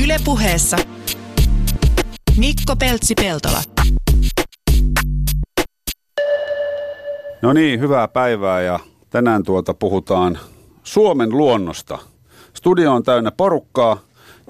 Ylepuheessa Mikko Peltsi-Peltola. No niin, hyvää päivää ja tänään tuota puhutaan Suomen luonnosta. Studio on täynnä porukkaa.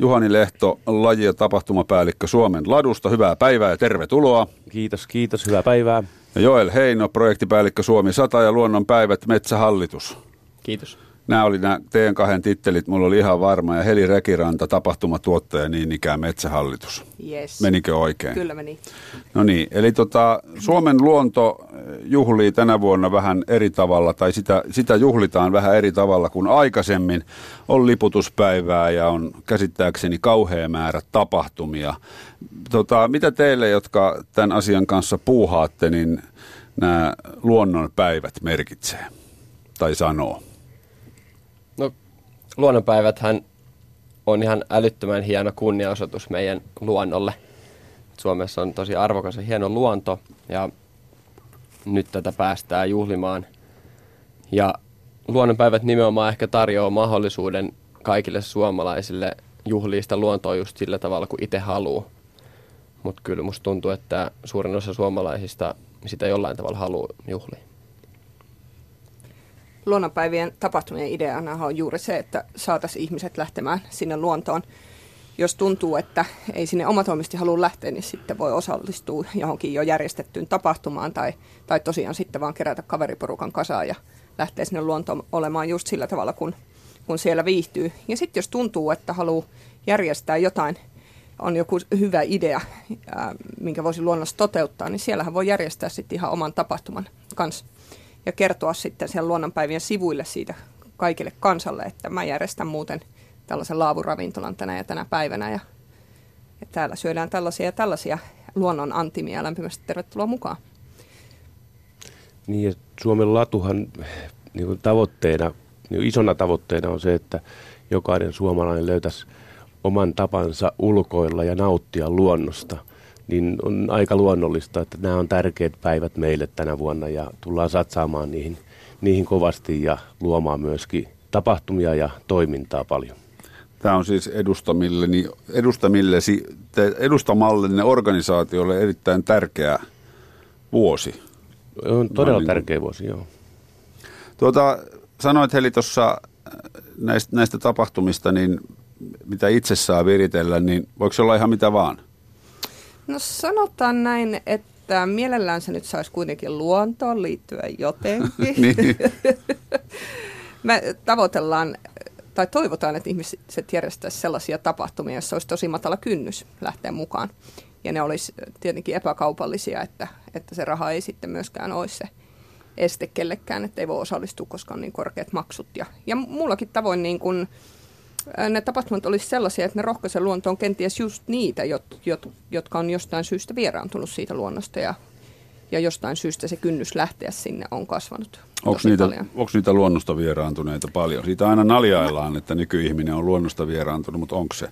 Juhani Lehto, laji- ja tapahtumapäällikkö Suomen ladusta. Hyvää päivää ja tervetuloa. Kiitos, kiitos. Hyvää päivää. Ja Joel Heino, projektipäällikkö Suomi 100 ja Luonnonpäivät Metsähallitus. Kiitos. Nämä oli nämä teidän kahden tittelit, mulla oli ihan varma. Ja Heli Rekiranta, tapahtumatuottaja, niin ikään Metsähallitus. Yes. Menikö oikein? Kyllä meni. No niin, eli tota, Suomen luonto juhlii tänä vuonna vähän eri tavalla, tai sitä, sitä juhlitaan vähän eri tavalla kuin aikaisemmin. On liputuspäivää ja on käsittääkseni kauhea määrä tapahtumia. Tota, mitä teille, jotka tämän asian kanssa puuhaatte, niin nämä luonnonpäivät merkitsee tai sanoo? No, luonnonpäiväthän on ihan älyttömän hieno kunniaosoitus meidän luonnolle. Suomessa on tosi arvokas ja hieno luonto ja nyt tätä päästään juhlimaan. Ja luonnonpäivät nimenomaan ehkä tarjoaa mahdollisuuden kaikille suomalaisille juhlia sitä luontoa just sillä tavalla kuin itse haluaa. Mutta kyllä musta tuntuu, että suurin osa suomalaisista sitä jollain tavalla haluaa juhlia. Luonnonpäivien tapahtumien ideana on juuri se, että saataisiin ihmiset lähtemään sinne luontoon. Jos tuntuu, että ei sinne omatoimisesti halua lähteä, niin sitten voi osallistua johonkin jo järjestettyyn tapahtumaan tai, tai tosiaan sitten vaan kerätä kaveriporukan kasaan ja lähteä sinne luontoon olemaan just sillä tavalla, kun, kun siellä viihtyy. Ja sitten jos tuntuu, että haluaa järjestää jotain, on joku hyvä idea, minkä voisi luonnossa toteuttaa, niin siellähän voi järjestää sitten ihan oman tapahtuman kanssa ja kertoa sitten siellä luonnonpäivien sivuille siitä kaikille kansalle, että mä järjestän muuten tällaisen laavuravintolan tänä ja tänä päivänä ja, ja täällä syödään tällaisia ja tällaisia luonnon antimia. Lämpimästi tervetuloa mukaan. Niin ja Suomen latuhan niin kuin tavoitteena, niin isona tavoitteena on se, että jokainen suomalainen löytäisi oman tapansa ulkoilla ja nauttia luonnosta. Niin on aika luonnollista, että nämä on tärkeät päivät meille tänä vuonna ja tullaan satsaamaan niihin, niihin kovasti ja luomaan myöskin tapahtumia ja toimintaa paljon. Tämä on siis edustamilleni, edustamillesi, edustamallenne organisaatiolle erittäin tärkeä vuosi. On todella niin tärkeä vuosi, joo. Tuota, sanoit Heli tuossa näistä, näistä tapahtumista, niin mitä itse saa viritellä, niin voiko se olla ihan mitä vaan? No sanotaan näin, että mielellään se nyt saisi kuitenkin luontoon liittyä jotenkin. niin. Me tavoitellaan tai toivotaan, että ihmiset järjestäisivät sellaisia tapahtumia, joissa olisi tosi matala kynnys lähteä mukaan. Ja ne olisi tietenkin epäkaupallisia, että, että se raha ei sitten myöskään olisi se este kellekään, että ei voi osallistua, koska on niin korkeat maksut. Ja, ja muullakin tavoin niin ää, ne tapahtumat olisi sellaisia, että ne rohkaisen luontoon kenties just niitä, jot, jot, jotka on jostain syystä vieraantunut siitä luonnosta ja, ja jostain syystä se kynnys lähteä sinne on kasvanut Onko niitä, paljon. onko niitä luonnosta vieraantuneita paljon? Siitä aina naljaillaan, että nykyihminen on luonnosta vieraantunut, mutta onko se?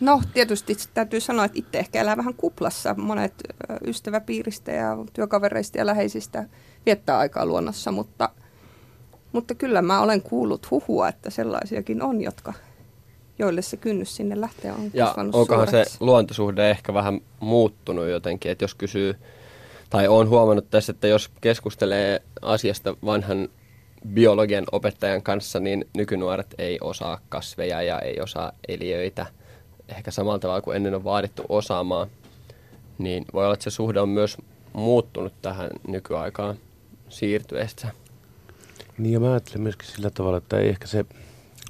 No tietysti täytyy sanoa, että itse ehkä elää vähän kuplassa. Monet ystäväpiiristä ja työkavereista ja läheisistä viettää aikaa luonnossa, mutta, mutta kyllä mä olen kuullut huhua, että sellaisiakin on, jotka, joille se kynnys sinne lähteä on Ja kasvanut onkohan se suureksi. luontosuhde ehkä vähän muuttunut jotenkin, että jos kysyy, tai on huomannut tässä, että jos keskustelee asiasta vanhan biologian opettajan kanssa, niin nykynuoret ei osaa kasveja ja ei osaa eliöitä ehkä samalla tavalla kuin ennen on vaadittu osaamaan. Niin voi olla, että se suhde on myös muuttunut tähän nykyaikaan siirtyessä. Niin ja mä ajattelen myöskin sillä tavalla, että ehkä se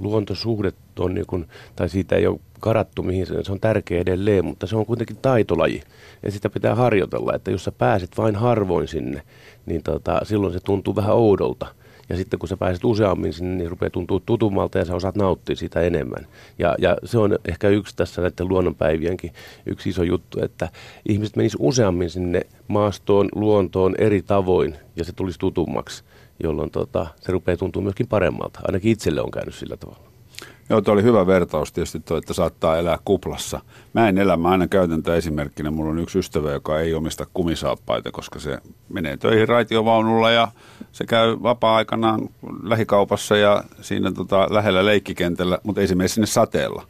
luontosuhde on niin kuin, tai siitä ei ole karattu mihin se, se on tärkeä edelleen, mutta se on kuitenkin taitolaji. Ja sitä pitää harjoitella, että jos sä pääset vain harvoin sinne, niin tota, silloin se tuntuu vähän oudolta. Ja sitten kun sä pääset useammin sinne, niin rupeaa tuntua tutummalta ja sä osaat nauttia sitä enemmän. Ja, ja se on ehkä yksi tässä näiden luonnonpäivienkin yksi iso juttu, että ihmiset menis useammin sinne maastoon, luontoon eri tavoin ja se tulisi tutummaksi, jolloin tota, se rupeaa tuntua myöskin paremmalta. Ainakin itselle on käynyt sillä tavalla. Joo, tuo oli hyvä vertaus tietysti tuo, että saattaa elää kuplassa. Mä en elä, mä aina käytän tätä esimerkkinä. Mulla on yksi ystävä, joka ei omista kumisaappaita, koska se menee töihin raitiovaunulla ja se käy vapaa-aikanaan lähikaupassa ja siinä tota, lähellä leikkikentällä, mutta ei se mene sinne sateella.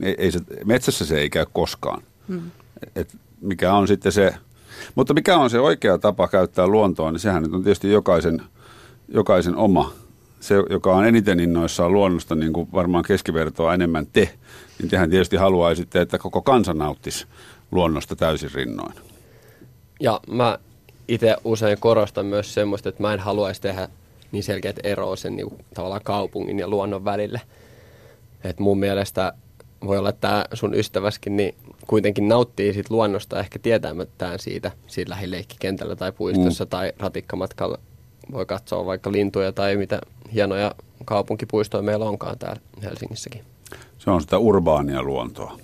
Ei, ei se, metsässä se ei käy koskaan. Hmm. Et mikä on sitten se, mutta mikä on se oikea tapa käyttää luontoa, niin sehän nyt on tietysti jokaisen, jokaisen oma. Se, joka on eniten innoissaan luonnosta, niin kuin varmaan keskivertoa enemmän te, niin tehän tietysti haluaisitte, että koko kansa nauttisi luonnosta täysin rinnoin. Ja mä itse usein korostan myös semmoista, että mä en haluaisi tehdä niin selkeät eroa sen niin tavallaan kaupungin ja luonnon välille. Et mun mielestä voi olla, että tämä sun ystäväskin niin kuitenkin nauttii siitä luonnosta ehkä tietämättään siitä, siitä lähileikkikentällä tai puistossa mm. tai ratikkamatkalla. Voi katsoa vaikka lintuja tai mitä hienoja kaupunkipuistoja meillä onkaan täällä Helsingissäkin. Se on sitä urbaania luontoa.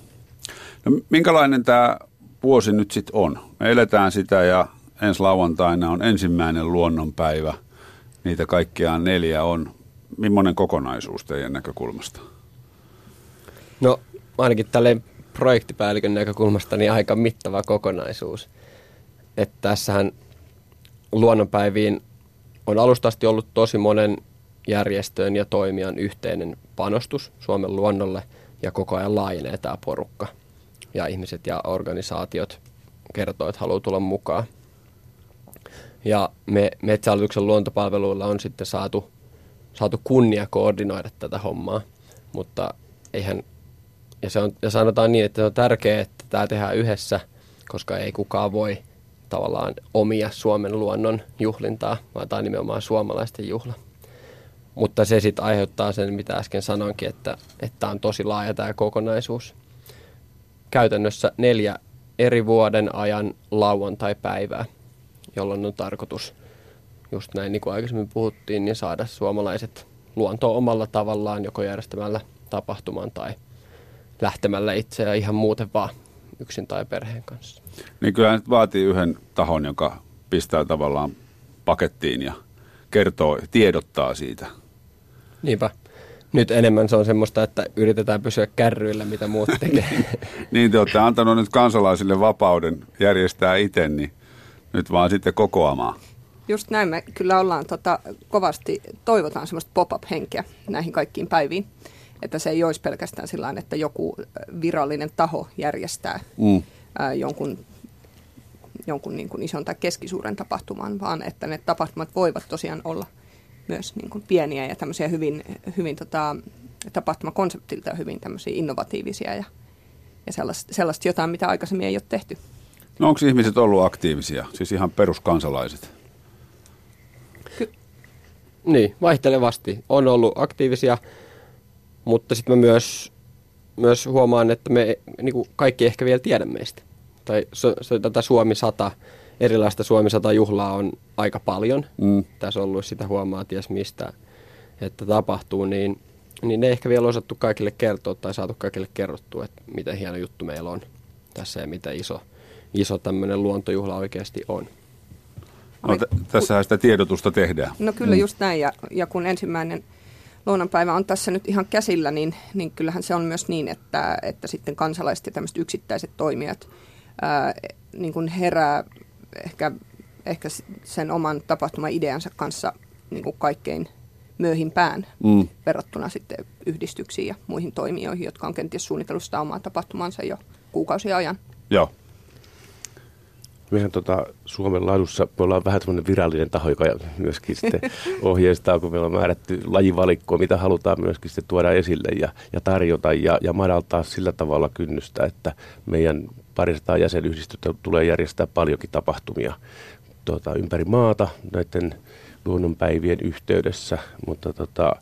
No, minkälainen tämä vuosi nyt sitten on? Me eletään sitä ja ensi lauantaina on ensimmäinen luonnonpäivä. Niitä kaikkiaan neljä on. Millainen kokonaisuus teidän näkökulmasta? No ainakin tälle projektipäällikön näkökulmasta niin aika mittava kokonaisuus. Että tässähän luonnonpäiviin on alustasti ollut tosi monen järjestöön ja toimijan yhteinen panostus Suomen luonnolle ja koko ajan laajenee tämä porukka. Ja ihmiset ja organisaatiot kertoo, että haluaa tulla mukaan. Ja me Metsähallituksen luontopalveluilla on sitten saatu, saatu kunnia koordinoida tätä hommaa, mutta eihän, ja, se on, ja sanotaan niin, että se on tärkeää, että tämä tehdään yhdessä, koska ei kukaan voi tavallaan omia Suomen luonnon juhlintaa, vaan tämä on nimenomaan suomalaisten juhla. Mutta se sitten aiheuttaa sen, mitä äsken sanoinkin, että, että on tosi laaja tämä kokonaisuus. Käytännössä neljä eri vuoden ajan lauantai-päivää, jolloin on tarkoitus, just näin niin kuin aikaisemmin puhuttiin, niin saada suomalaiset luontoon omalla tavallaan, joko järjestämällä tapahtuman tai lähtemällä itse ja ihan muuten vaan yksin tai perheen kanssa. Niin kyllä nyt vaatii yhden tahon, joka pistää tavallaan pakettiin ja kertoo, tiedottaa siitä. Niinpä. Nyt enemmän se on semmoista, että yritetään pysyä kärryillä, mitä muut tekee. niin te olette antanut nyt kansalaisille vapauden järjestää itse, niin nyt vaan sitten kokoamaan. Just näin, me kyllä ollaan tota, kovasti, toivotaan semmoista pop-up-henkeä näihin kaikkiin päiviin. Että se ei olisi pelkästään sillä että joku virallinen taho järjestää mm. ää, jonkun, jonkun niin kuin ison tai keskisuuren tapahtuman, vaan että ne tapahtumat voivat tosiaan olla myös niin kuin pieniä ja tämmöisiä hyvin, hyvin tota, tapahtumakonseptilta hyvin tämmöisiä innovatiivisia ja, ja sellaista, sellaista jotain, mitä aikaisemmin ei ole tehty. No onko ihmiset ollut aktiivisia, siis ihan peruskansalaiset? Ky- niin, vaihtelevasti. On ollut aktiivisia, mutta sitten mä myös, myös huomaan, että me niin kuin kaikki ehkä vielä tiedä meistä. Tai so, so, tätä Suomi 100, erilaista Suomi 100 juhlaa on aika paljon. Mm. Tässä on ollut sitä huomaa ties mistä, että tapahtuu, niin, niin ne ehkä vielä osattu kaikille kertoa tai saatu kaikille kerrottua, että miten hieno juttu meillä on tässä ja miten iso – iso tämmöinen luontojuhla oikeasti on. No, t- tässähän sitä tiedotusta tehdään. No kyllä mm. just näin, ja, ja kun ensimmäinen luonnonpäivä on tässä nyt ihan käsillä, niin, niin kyllähän se on myös niin, että, että sitten kansalaiset ja tämmöiset yksittäiset toimijat ää, niin kuin herää ehkä, ehkä sen oman tapahtuma-ideansa kanssa niin kuin kaikkein myöhimpään mm. verrattuna sitten yhdistyksiin ja muihin toimijoihin, jotka on kenties suunnitellut sitä omaa tapahtumansa jo kuukausia ajan. Joo. Mehän tota, Suomen laadussa me ollaan vähän tämmöinen virallinen taho, joka myöskin sitten ohjeistaa, kun meillä on määrätty lajivalikkoa, mitä halutaan myöskin sitten tuoda esille ja, ja tarjota ja, ja madaltaa sillä tavalla kynnystä, että meidän parisataa jäsenyhdistystä tulee järjestää paljonkin tapahtumia tota, ympäri maata näiden luonnonpäivien yhteydessä, mutta tota,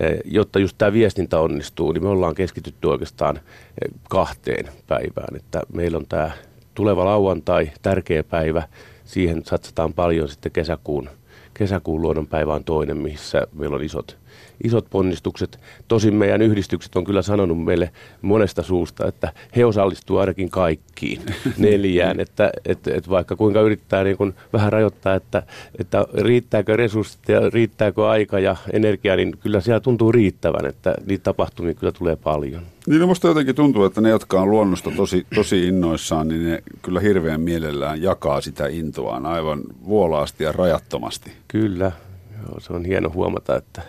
e, jotta just tämä viestintä onnistuu, niin me ollaan keskitytty oikeastaan e, kahteen päivään, että meillä on tämä tuleva lauantai, tärkeä päivä, siihen satsataan paljon sitten kesäkuun, kesäkuun luonnonpäivä on toinen, missä meillä on isot isot ponnistukset. Tosin meidän yhdistykset on kyllä sanonut meille monesta suusta, että he osallistuu ainakin kaikkiin neljään, että, että, että vaikka kuinka yrittää niin kuin vähän rajoittaa, että, että riittääkö resurssit ja riittääkö aika ja energia, niin kyllä siellä tuntuu riittävän, että niitä tapahtumia kyllä tulee paljon. Niin no musta jotenkin tuntuu, että ne, jotka on luonnosta tosi, tosi innoissaan, niin ne kyllä hirveän mielellään jakaa sitä intoaan aivan vuolaasti ja rajattomasti. Kyllä, Joo, se on hieno huomata, että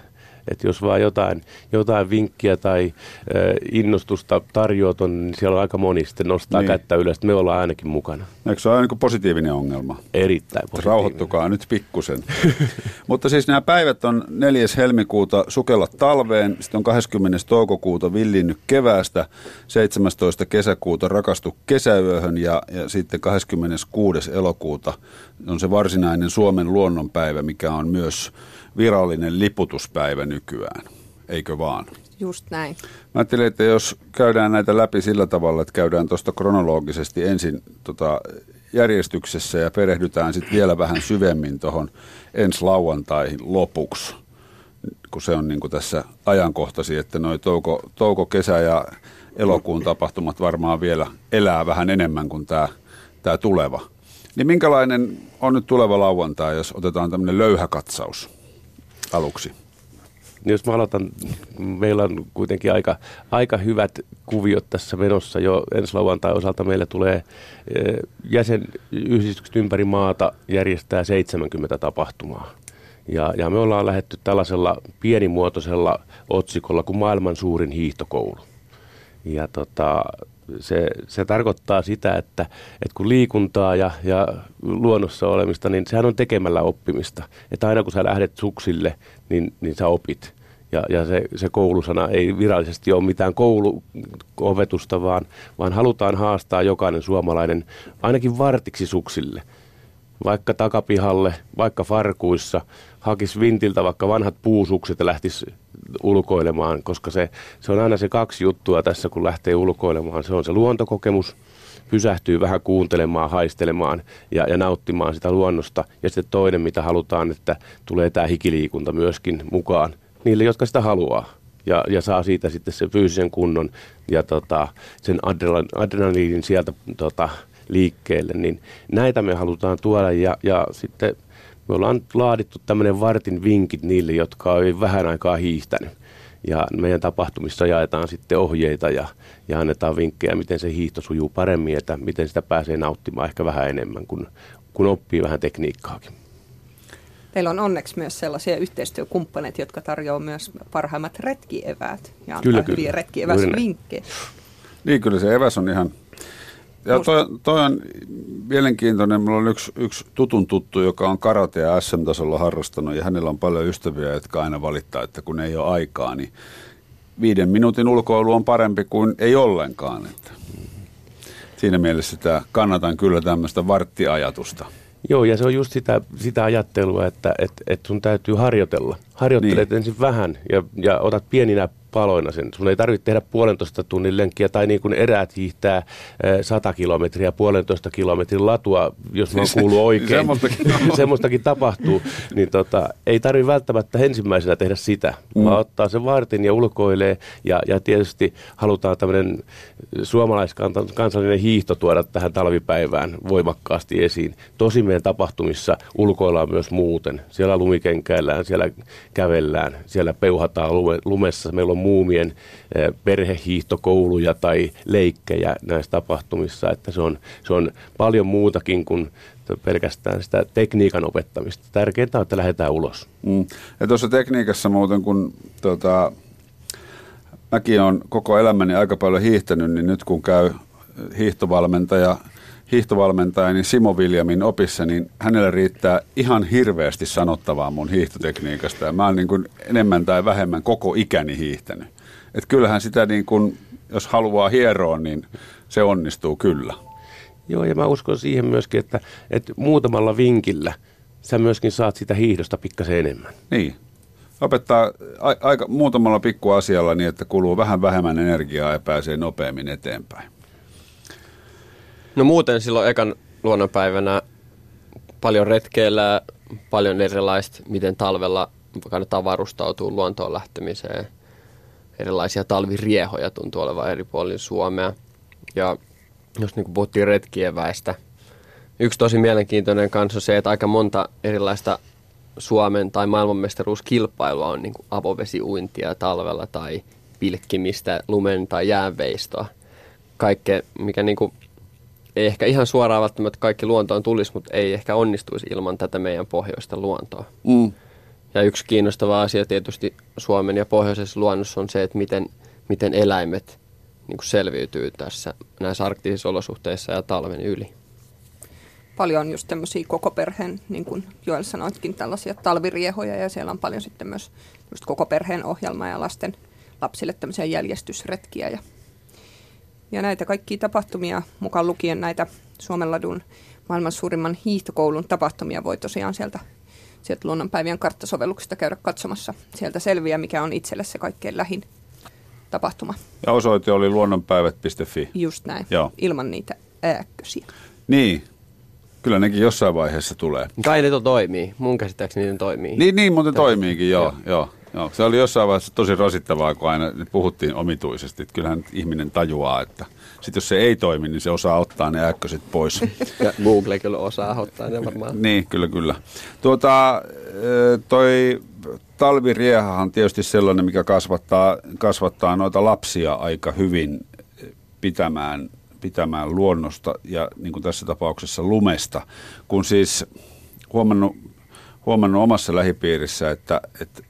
että jos vaan jotain, jotain vinkkiä tai äh, innostusta tarjoat on, niin siellä on aika moni sitten nostaa niin. kättä ylös, että me ollaan ainakin mukana. Eikö se ole niin positiivinen ongelma? Erittäin positiivinen. Rauhoittukaa nyt pikkusen. Mutta siis nämä päivät on 4. helmikuuta sukella talveen, sitten on 20. toukokuuta villinnyt keväästä, 17. kesäkuuta rakastu kesäyöhön ja, ja sitten 26. elokuuta on se varsinainen Suomen luonnonpäivä, mikä on myös virallinen liputuspäivä nykyään, eikö vaan? Just näin. Mä ajattelin, että jos käydään näitä läpi sillä tavalla, että käydään tuosta kronologisesti ensin tota, järjestyksessä ja perehdytään sitten vielä vähän syvemmin tuohon ensi lauantaihin lopuksi, kun se on niin kuin tässä ajankohtaisi, että noin touko, touko, kesä ja elokuun tapahtumat varmaan vielä elää vähän enemmän kuin tämä, tämä tuleva. Niin minkälainen on nyt tuleva lauantai, jos otetaan tämmöinen löyhä katsaus aluksi? Jos mä aloitan, meillä on kuitenkin aika, aika hyvät kuviot tässä menossa jo ensi lauantai osalta. Meillä tulee eh, jäsenyhdistykset ympäri maata järjestää 70 tapahtumaa. Ja, ja me ollaan lähetty tällaisella pienimuotoisella otsikolla kuin maailman suurin hiihtokoulu. Ja tota, se, se tarkoittaa sitä, että, että kun liikuntaa ja, ja luonnossa olemista, niin sehän on tekemällä oppimista. Että aina kun sä lähdet suksille, niin, niin sä opit. Ja, ja se, se koulusana ei virallisesti ole mitään kouluopetusta, vaan, vaan halutaan haastaa jokainen suomalainen ainakin vartiksi suksille. Vaikka takapihalle, vaikka farkuissa, hakisi vintiltä vaikka vanhat puusukset ja lähtisi ulkoilemaan, koska se, se on aina se kaksi juttua tässä, kun lähtee ulkoilemaan. Se on se luontokokemus, pysähtyy vähän kuuntelemaan, haistelemaan ja, ja nauttimaan sitä luonnosta. Ja sitten toinen, mitä halutaan, että tulee tämä hikiliikunta myöskin mukaan niille, jotka sitä haluaa. Ja, ja saa siitä sitten sen fyysisen kunnon ja tota, sen adrenaliinin sieltä tota, liikkeelle. Niin näitä me halutaan tuoda ja, ja sitten me ollaan laadittu tämmöinen vartin vinkit niille, jotka on vähän aikaa hiihtänyt. Ja meidän tapahtumissa jaetaan sitten ohjeita ja, ja annetaan vinkkejä, miten se hiihto sujuu paremmin, että miten sitä pääsee nauttimaan ehkä vähän enemmän, kun, kun oppii vähän tekniikkaakin. Teillä on onneksi myös sellaisia yhteistyökumppaneita, jotka tarjoavat myös parhaimmat retkieväät ja kyllä, antaa hyviä retkieväsvinkkejä. Niin, kyllä se eväs on ihan ja toi, toi on mielenkiintoinen. Mulla on yksi, yksi tutun tuttu, joka on karate ja SM-tasolla harrastanut ja hänellä on paljon ystäviä, jotka aina valittaa, että kun ei ole aikaa, niin viiden minuutin ulkoilu on parempi kuin ei ollenkaan. Että siinä mielessä sitä kannatan kyllä tämmöistä varttiajatusta. Joo, ja se on just sitä, sitä ajattelua, että et, et sun täytyy harjoitella. Harjoittelet niin. ensin vähän ja, ja otat pieninä paloina sen. Sun ei tarvitse tehdä puolentoista tunnin lenkkiä tai niin kuin eräät hiihtää 100 kilometriä, puolentoista kilometrin latua, jos mä kuullut oikein. Semmoistakin, semmoistakin tapahtuu. Niin tota, ei tarvitse välttämättä ensimmäisenä tehdä sitä, mm. vaan ottaa sen vartin ja ulkoilee. Ja, ja tietysti halutaan tämmöinen suomalaiskansallinen hiihto tuoda tähän talvipäivään voimakkaasti esiin. Tosi meidän tapahtumissa ulkoillaan myös muuten. Siellä lumikenkäillään, siellä kävellään, siellä peuhataan lumessa. Meillä on muumien eh, perhehiihtokouluja tai leikkejä näissä tapahtumissa, että se on, se on paljon muutakin kuin pelkästään sitä tekniikan opettamista. Tärkeintä on, että lähdetään ulos. Mm. Ja tuossa tekniikassa muuten, kun tota, mäkin olen koko elämäni aika paljon hiihtänyt, niin nyt kun käy hiihtovalmentaja hiihtovalmentajani niin Simo Viljamin opissa, niin hänellä riittää ihan hirveästi sanottavaa mun hiihtotekniikasta. Ja mä oon niin kuin enemmän tai vähemmän koko ikäni hiihtänyt. Et kyllähän sitä niin kuin, jos haluaa hieroa, niin se onnistuu kyllä. Joo, ja mä uskon siihen myöskin, että, että muutamalla vinkillä sä myöskin saat sitä hiihdosta pikkasen enemmän. Niin. Opettaa aika muutamalla pikkuasialla niin, että kuluu vähän vähemmän energiaa ja pääsee nopeammin eteenpäin. No muuten silloin ekan luonnonpäivänä paljon retkeillä, paljon erilaista, miten talvella kannattaa varustautua luontoon lähtemiseen. Erilaisia talviriehoja tuntuu olevan eri puolilla Suomea. Ja jos niin puhuttiin retkieväistä, yksi tosi mielenkiintoinen kanssa on se, että aika monta erilaista Suomen tai maailmanmestaruuskilpailua on niin avovesiuintia talvella tai pilkkimistä, lumen tai jäänveistoa. Kaikkea, mikä niin kuin ei ehkä ihan suoraan välttämättä kaikki luontoon tulisi, mutta ei ehkä onnistuisi ilman tätä meidän pohjoista luontoa. Mm. Ja yksi kiinnostava asia tietysti Suomen ja pohjoisessa luonnossa on se, että miten, miten eläimet niin kuin selviytyy tässä näissä arktisissa olosuhteissa ja talven yli. Paljon just tämmöisiä koko perheen, niin kuin Joel sanoitkin, tällaisia talviriehoja ja siellä on paljon sitten myös just koko perheen ohjelma ja lasten lapsille tämmöisiä jäljestysretkiä ja, ja näitä kaikkia tapahtumia, mukaan lukien näitä Suomenladun maailman suurimman hiihtokoulun tapahtumia voi tosiaan sieltä, sieltä luonnonpäivien karttasovelluksesta käydä katsomassa. Sieltä selviää, mikä on itselle se kaikkein lähin tapahtuma. Ja osoite oli luonnonpäivät.fi. Just näin, Joo. ilman niitä ääkkösiä. Niin, kyllä nekin jossain vaiheessa tulee. Kai ne to toimii. Mun käsittääkseni ne toimii. Niin, niin muuten toimiikin, joo, joo. joo. Joo, se oli jossain vaiheessa tosi rasittavaa, kun aina puhuttiin omituisesti. Että kyllähän ihminen tajuaa, että sit jos se ei toimi, niin se osaa ottaa ne äkköset pois. Ja Google kyllä osaa ottaa ne varmaan. niin, kyllä, kyllä. Tuota, toi talviriehahan on tietysti sellainen, mikä kasvattaa, kasvattaa noita lapsia aika hyvin pitämään, pitämään luonnosta ja niin kuin tässä tapauksessa lumesta. Kun siis huomannut, huomannut omassa lähipiirissä, että, että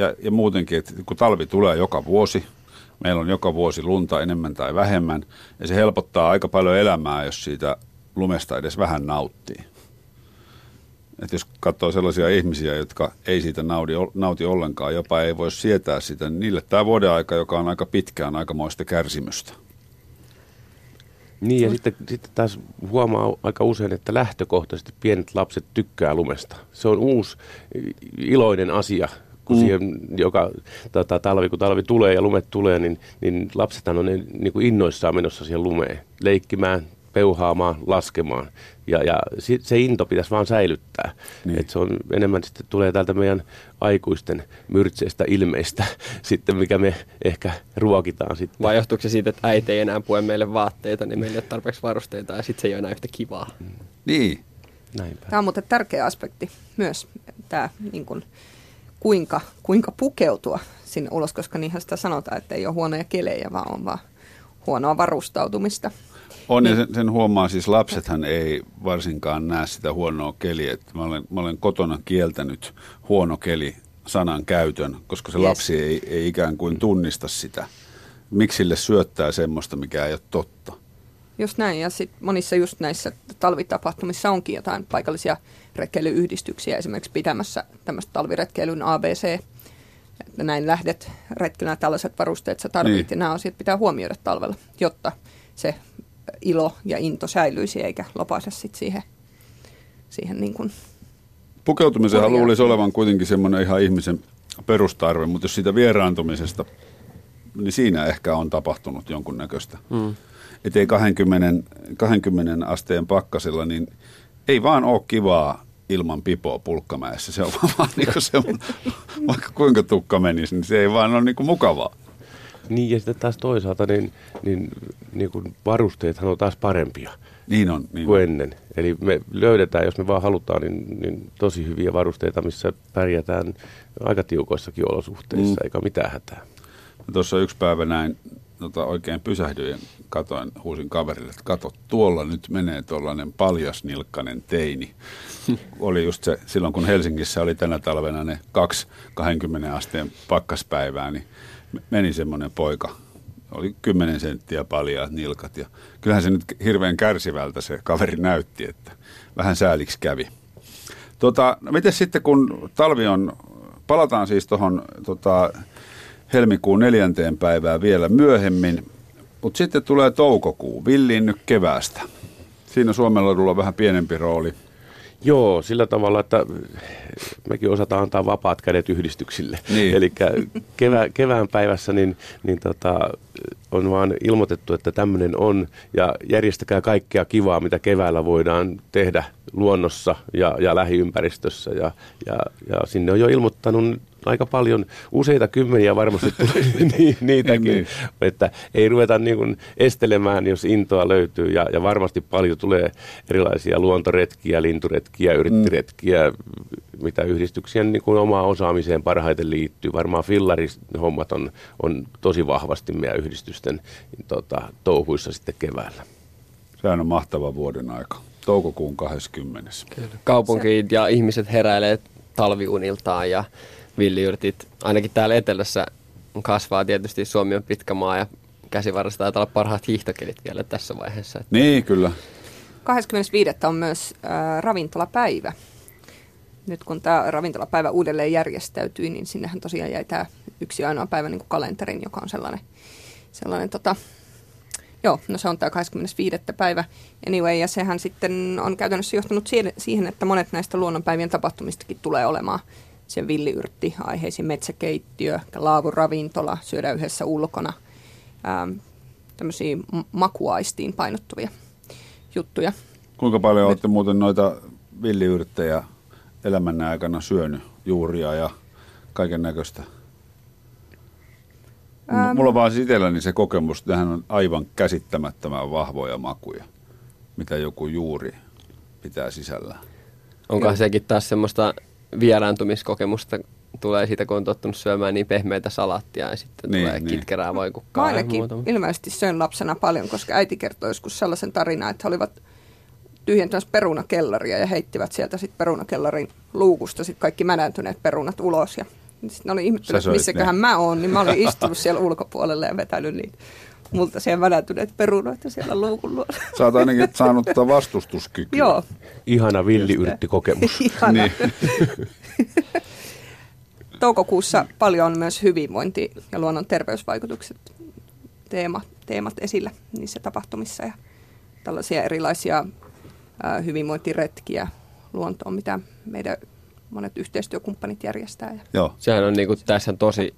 ja, ja muutenkin, että kun talvi tulee joka vuosi, meillä on joka vuosi lunta enemmän tai vähemmän, ja se helpottaa aika paljon elämää, jos siitä lumesta edes vähän nauttii. Että jos katsoo sellaisia ihmisiä, jotka ei siitä nauti, nauti ollenkaan, jopa ei voi sietää sitä, niin niille tämä vuoden aika, joka on aika pitkään, aikamoista kärsimystä. Niin ja sitten, sitten taas huomaa aika usein, että lähtökohtaisesti pienet lapset tykkää lumesta. Se on uusi iloinen asia, kun mm. siihen joka tota, talvi, kun talvi tulee ja lumet tulee, niin, niin lapsethan on ne, niin kuin innoissaan menossa siihen lumeen, leikkimään, peuhaamaan, laskemaan. Ja, ja se into pitäisi vaan säilyttää. Niin. Et se on enemmän sitten tulee täältä meidän aikuisten myrtseistä ilmeistä sitten, mikä me ehkä ruokitaan sitten. Vai johtuuko se siitä, että äiti ei enää pue meille vaatteita, niin meillä ei ole tarpeeksi varusteita ja sitten se ei ole enää yhtä kivaa. Niin. Näinpä. Tämä on muuten tärkeä aspekti myös, tämä niin kuin, kuinka, kuinka pukeutua sinne ulos, koska niinhän sitä sanotaan, että ei ole huonoja kelejä, vaan on vaan huonoa varustautumista. On ja sen, sen huomaa, siis lapsethan ei varsinkaan näe sitä huonoa keliä. Että mä, olen, mä olen kotona kieltänyt huono keli sanan käytön, koska se yes. lapsi ei, ei ikään kuin tunnista sitä. Miksi sille syöttää semmoista, mikä ei ole totta? Just näin, ja sitten monissa just näissä talvitapahtumissa onkin jotain paikallisia retkeilyyhdistyksiä, esimerkiksi pitämässä tämmöistä talviretkeilyn ABC, että näin lähdet retkellä tällaiset varusteet sä tarvitset, niin. ja nämä asiat pitää huomioida talvella, jotta se ilo ja into säilyisi, eikä lopaise sit siihen, siihen niin kuin Pukeutumisenhan luulisi olevan kuitenkin semmoinen ihan ihmisen perustarve, mutta jos siitä vieraantumisesta, niin siinä ehkä on tapahtunut jonkunnäköistä. Mm. Että ei 20, 20 asteen pakkasella, niin ei vaan ole kivaa ilman pipoa pulkkamäessä. Se on vaan niin se, vaikka kuinka tukka menisi, niin se ei vaan ole niin mukavaa. Niin ja sitten taas toisaalta niin, niin, niin kuin varusteethan on taas parempia niin on, niin kuin on. ennen. Eli me löydetään, jos me vaan halutaan, niin, niin tosi hyviä varusteita, missä pärjätään aika tiukoissakin olosuhteissa, mm. eikä mitään hätää. Tuossa yksi päivä näin, tota, oikein pysähdyin katoin, huusin kaverille, että kato, tuolla nyt menee tuollainen paljasnilkkainen teini. oli just se, silloin kun Helsingissä oli tänä talvena ne kaksi 20 asteen pakkaspäivää, niin meni semmoinen poika, oli 10 senttiä paljaat nilkat ja kyllähän se nyt hirveän kärsivältä se kaveri näytti, että vähän sääliksi kävi. Tota, no miten sitten kun talvi on, palataan siis tuohon tota, helmikuun neljänteen päivään vielä myöhemmin, mutta sitten tulee toukokuu, villiin nyt keväästä. Siinä Suomella on vähän pienempi rooli. Joo, sillä tavalla, että mekin osataan antaa vapaat kädet yhdistyksille. Niin. Eli kevä, kevään päivässä niin, niin tota, on vaan ilmoitettu, että tämmöinen on ja järjestäkää kaikkea kivaa, mitä keväällä voidaan tehdä luonnossa ja, ja lähiympäristössä. Ja, ja, ja sinne on jo ilmoittanut aika paljon, useita kymmeniä varmasti tulee ni, niitäkin, niin, että ei ruveta niin kuin estelemään, jos intoa löytyy ja, ja varmasti paljon tulee erilaisia luontoretkiä, linturetkiä, yrittiretkiä, mm. mitä yhdistyksien niin kuin omaan osaamiseen parhaiten liittyy. Varmaan fillarihommat on, on tosi vahvasti meidän yhdistysten tota, touhuissa sitten keväällä. Sehän on mahtava vuoden aika. Toukokuun 20. Kyllä. Kaupunki ja ihmiset heräilee talviuniltaan ja villiyrtit, ainakin täällä etelässä kasvaa tietysti, Suomi on pitkä maa ja käsivarrasta taitaa olla parhaat hiihtokelit vielä tässä vaiheessa. Niin, kyllä. 25. on myös äh, ravintolapäivä. Nyt kun tämä ravintolapäivä uudelleen järjestäytyi, niin sinnehän tosiaan jäi tämä yksi ainoa päivä niin kuin kalenterin, joka on sellainen, sellainen tota, Joo, no se on tämä 25. päivä anyway, ja sehän sitten on käytännössä johtanut siihen, että monet näistä luonnonpäivien tapahtumistakin tulee olemaan sen villiyrtti, aiheisiin metsäkeittiö, laavuravintola, syödä yhdessä ulkona, ähm, tämmöisiä makuaistiin painottuvia juttuja. Kuinka paljon olette muuten noita villiyrttejä elämänne aikana syönyt juuria ja kaiken näköistä? Ähm. Mulla on vaan siis itselläni se kokemus, että tähän on aivan käsittämättömän vahvoja makuja, mitä joku juuri pitää sisällään. Onko sekin taas semmoista vieraantumiskokemusta tulee siitä, kun on tottunut syömään niin pehmeitä salaattia ja sitten niin, tulee niin. kitkerää voikukkaa. Mä ainakin ilmeisesti söin lapsena paljon, koska äiti kertoi joskus sellaisen tarinan, että he olivat tyhjentämässä perunakellaria ja heittivät sieltä sitten perunakellarin luukusta sit kaikki mänäntyneet perunat ulos ja sitten ne oli ihmettänyt, että missäköhän ne. mä oon, niin mä olin istunut siellä ulkopuolella ja vetänyt niitä multa siellä vänätyneet perunoita siellä luukun luona. Sä oot ainakin saanut tätä vastustuskykyä. Joo. Ihana villiyrttikokemus. Ihana. Niin. Toukokuussa paljon on myös hyvinvointi- ja luonnon terveysvaikutukset teema, teemat esillä niissä tapahtumissa ja tällaisia erilaisia ää, hyvinvointiretkiä luontoon, mitä meidän monet yhteistyökumppanit järjestää. Joo. Sehän on niin kuin, tässä tosi,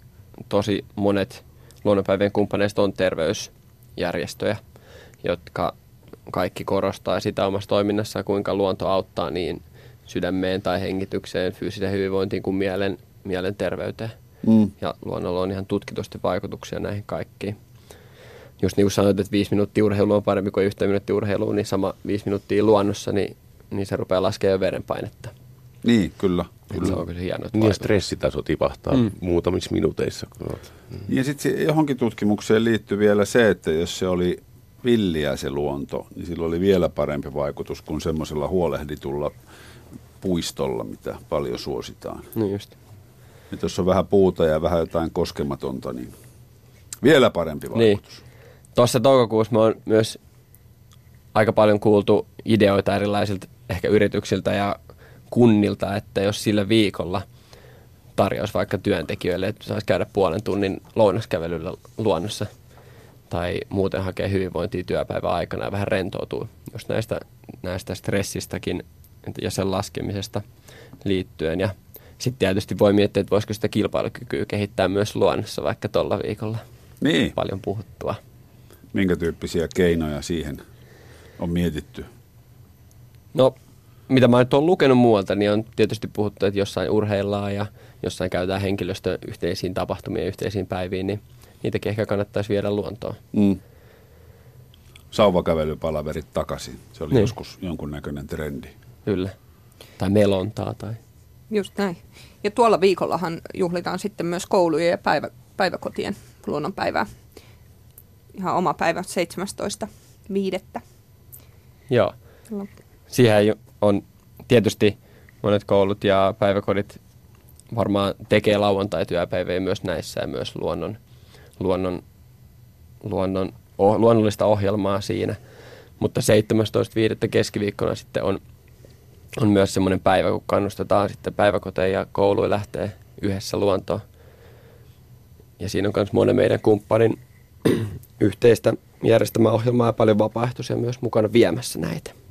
tosi monet luonnonpäivien kumppaneista on terveysjärjestöjä, jotka kaikki korostaa sitä omassa toiminnassaan, kuinka luonto auttaa niin sydämeen tai hengitykseen, fyysiseen hyvinvointiin kuin mielen, mielenterveyteen. Mm. Ja luonnolla on ihan tutkitusti vaikutuksia näihin kaikkiin. Just niin kuin sanoit, että viisi minuuttia urheilu on parempi kuin yhtä minuuttia urheilua, niin sama viisi minuuttia luonnossa, niin, niin se rupeaa laskemaan verenpainetta. Niin, kyllä. Kyllä. Se on kyllä hieno. Niin ja stressitaso tipahtaa mm. muutamissa minuuteissa. Mm. Ja sitten johonkin tutkimukseen liittyy vielä se, että jos se oli villiä se luonto, niin sillä oli vielä parempi vaikutus kuin semmoisella huolehditulla puistolla, mitä paljon suositaan. Niin just. Et jos on vähän puuta ja vähän jotain koskematonta, niin vielä parempi niin. vaikutus. Niin. Tuossa toukokuussa me on myös aika paljon kuultu ideoita erilaisilta ehkä yrityksiltä ja kunnilta, että jos sillä viikolla tarjoaisi vaikka työntekijöille, että saisi käydä puolen tunnin lounaskävelyllä luonnossa tai muuten hakea hyvinvointia työpäivän aikana ja vähän rentoutuu just näistä, näistä stressistäkin ja sen laskemisesta liittyen. Ja sitten tietysti voi miettiä, että voisiko sitä kilpailukykyä kehittää myös luonnossa vaikka tuolla viikolla. Niin. Paljon puhuttua. Minkä tyyppisiä keinoja siihen on mietitty? No mitä mä nyt olen lukenut muualta, niin on tietysti puhuttu, että jossain urheillaan ja jossain käytetään henkilöstö yhteisiin tapahtumiin, yhteisiin päiviin, niin niitäkin ehkä kannattaisi viedä luontoon. Mm. Sauvakävelypalaverit takaisin. Se oli niin. joskus jonkunnäköinen trendi. Kyllä. Tai melontaa. Tai... Just näin. Ja tuolla viikollahan juhlitaan sitten myös koulujen ja päivä, päiväkotien luonnonpäivää. Ihan oma päivä 17.5. Joo. Siihen on tietysti monet koulut ja päiväkodit varmaan tekee lauantai-työpäiviä myös näissä ja myös luonnon, luonnon, luonnon, oh, luonnollista ohjelmaa siinä. Mutta 17.5. keskiviikkona sitten on, on myös semmoinen päivä, kun kannustetaan sitten päiväkoteja ja kouluja lähtee yhdessä luontoon. Ja siinä on myös monen meidän kumppanin yhteistä järjestämää ohjelmaa ja paljon vapaaehtoisia myös mukana viemässä näitä.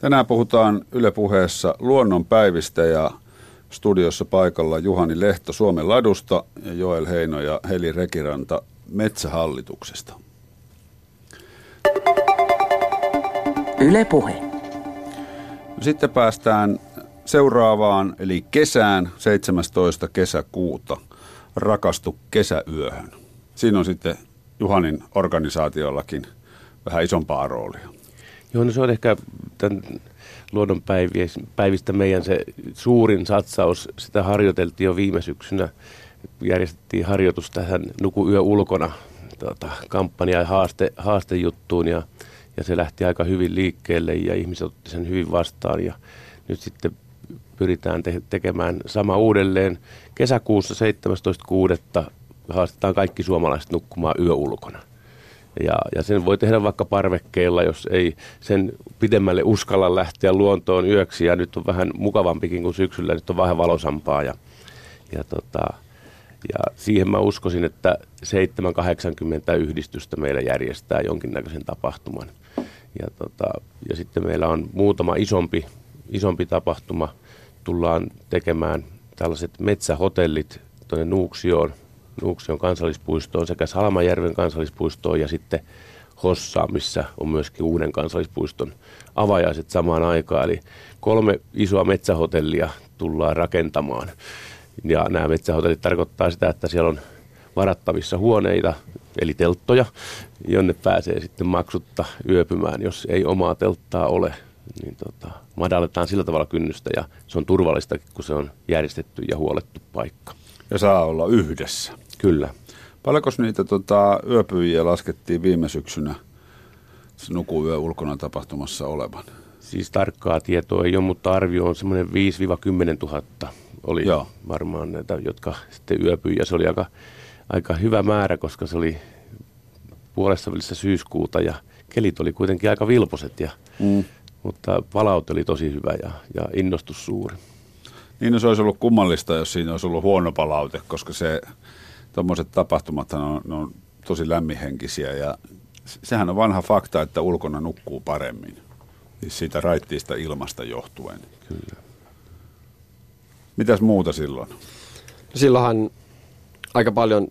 Tänään puhutaan Yle puheessa luonnonpäivistä ja studiossa paikalla Juhani Lehto Suomen ladusta ja Joel Heino ja Heli Rekiranta Metsähallituksesta. Yle puhe. Sitten päästään seuraavaan, eli kesään 17. kesäkuuta. Rakastu kesäyöhön. Siinä on sitten Juhanin organisaatiollakin vähän isompaa roolia. Joo, no se on ehkä tämän luonnonpäivistä meidän se suurin satsaus. Sitä harjoiteltiin jo viime syksynä. Järjestettiin harjoitus tähän Nuku yö ulkona tota, kampanja- ja haaste, haastejuttuun ja, ja se lähti aika hyvin liikkeelle ja ihmiset otti sen hyvin vastaan ja nyt sitten pyritään te- tekemään sama uudelleen. Kesäkuussa 17.6. haastetaan kaikki suomalaiset nukkumaan yö ulkona. Ja, ja sen voi tehdä vaikka parvekkeilla, jos ei sen pidemmälle uskalla lähteä luontoon yöksi. Ja nyt on vähän mukavampikin kuin syksyllä, nyt on vähän valosampaa. Ja, ja, tota, ja siihen mä uskoisin, että 780 yhdistystä meillä järjestää jonkinnäköisen tapahtuman. Ja, tota, ja sitten meillä on muutama isompi, isompi tapahtuma. Tullaan tekemään tällaiset metsähotellit tuonne Nuuksioon, Nuuksion kansallispuistoon sekä Salmajärven kansallispuistoon ja sitten Hossaan, missä on myöskin uuden kansallispuiston avajaiset samaan aikaan. Eli kolme isoa metsähotellia tullaan rakentamaan. Ja nämä metsähotellit tarkoittaa sitä, että siellä on varattavissa huoneita, eli telttoja, jonne pääsee sitten maksutta yöpymään, jos ei omaa telttaa ole. Niin tota, madalletaan sillä tavalla kynnystä ja se on turvallista, kun se on järjestetty ja huolettu paikka. Ja saa olla yhdessä. Kyllä. Paljonko niitä tota, yöpyjiä laskettiin viime syksynä nukuyö ulkona tapahtumassa olevan? Siis tarkkaa tietoa ei ole, mutta arvio on semmoinen 5-10 000 oli Joo. varmaan näitä, jotka sitten yöpyi. Ja se oli aika, aika hyvä määrä, koska se oli puolessa välissä syyskuuta ja kelit oli kuitenkin aika vilposet. Ja, mm. Mutta palaute oli tosi hyvä ja, ja innostus suuri. Niin no se olisi ollut kummallista, jos siinä olisi ollut huono palaute, koska se tuommoiset tapahtumat on, ne on tosi lämminhenkisiä ja sehän on vanha fakta, että ulkona nukkuu paremmin. Siis siitä raittiista ilmasta johtuen. Kyllä. Mitäs muuta silloin? No silloinhan aika paljon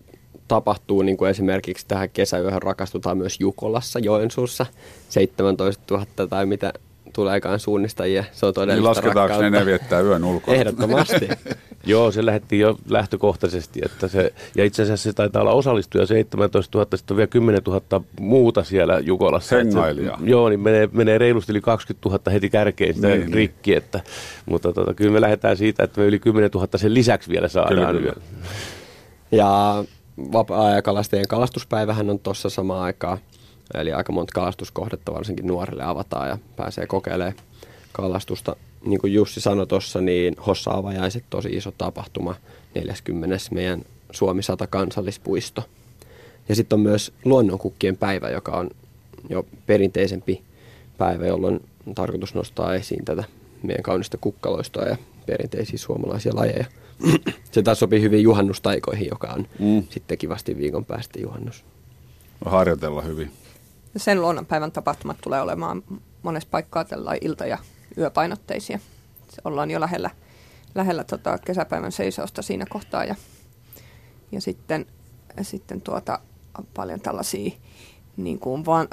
tapahtuu, niin kuin esimerkiksi tähän kesäyöhön rakastutaan myös Jukolassa, Joensuussa, 17 000 tai mitä tuleekaan suunnistajia. Se on todellista niin lasketaanko ne, ne viettää yön ulkona? Ehdottomasti. Joo, se lähti jo lähtökohtaisesti. Että se, ja itse asiassa se taitaa olla osallistuja 17 000, sitten on vielä 10 000 muuta siellä Jukolassa. Hengailijaa. Joo, niin menee, menee reilusti yli 20 000 heti kärkeen sitä niin, niin. rikki. Niin. Että, mutta tota, kyllä me lähdetään siitä, että me yli 10 000 sen lisäksi vielä saadaan. Kyllä, kyllä. Ja vapaa-ajakalastajien kalastuspäivähän on tuossa samaan aikaan. Eli aika monta kalastuskohdetta varsinkin nuorille avataan ja pääsee kokeilemaan kalastusta. Niin kuin Jussi sanoi tuossa, niin Hossa-avajaiset tosi iso tapahtuma, 40. meidän Suomi 100 kansallispuisto. Ja sitten on myös luonnonkukkien päivä, joka on jo perinteisempi päivä, jolloin on tarkoitus nostaa esiin tätä meidän kaunista kukkaloistoa ja perinteisiä suomalaisia lajeja. Se taas sopii hyvin juhannustaikoihin, joka on mm. sitten kivasti viikon päästä juhannus. Harjoitella hyvin. Sen luonnonpäivän tapahtumat tulee olemaan monessa paikkaa tällä ilta- ja yöpainotteisia. Ollaan jo lähellä, lähellä tota kesäpäivän seisausta siinä kohtaa ja, ja sitten, sitten tuota, paljon tällaisia niin kuin van,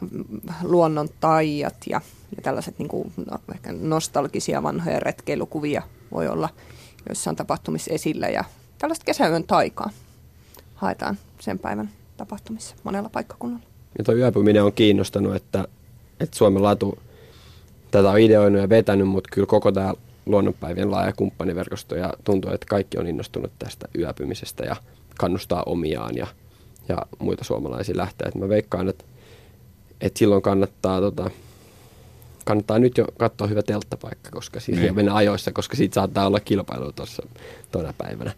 luonnon taijat ja, ja tällaiset niin kuin, no, ehkä nostalgisia vanhoja retkeilukuvia voi olla joissain tapahtumissa esillä ja tällaista kesäyön taikaa haetaan sen päivän tapahtumissa monella paikkakunnalla. Ja tuo yöpyminen on kiinnostanut, että, että Suomen latu tätä on ideoinut ja vetänyt, mutta kyllä koko tämä luonnonpäivien laaja kumppaniverkosto ja tuntuu, että kaikki on innostunut tästä yöpymisestä ja kannustaa omiaan ja, ja muita suomalaisia lähteä. Et mä veikkaan, että, että silloin kannattaa, tota, kannattaa nyt jo katsoa hyvä telttapaikka koska siitä, niin. ja mennä ajoissa, koska siitä saattaa olla kilpailu tuossa tuona päivänä.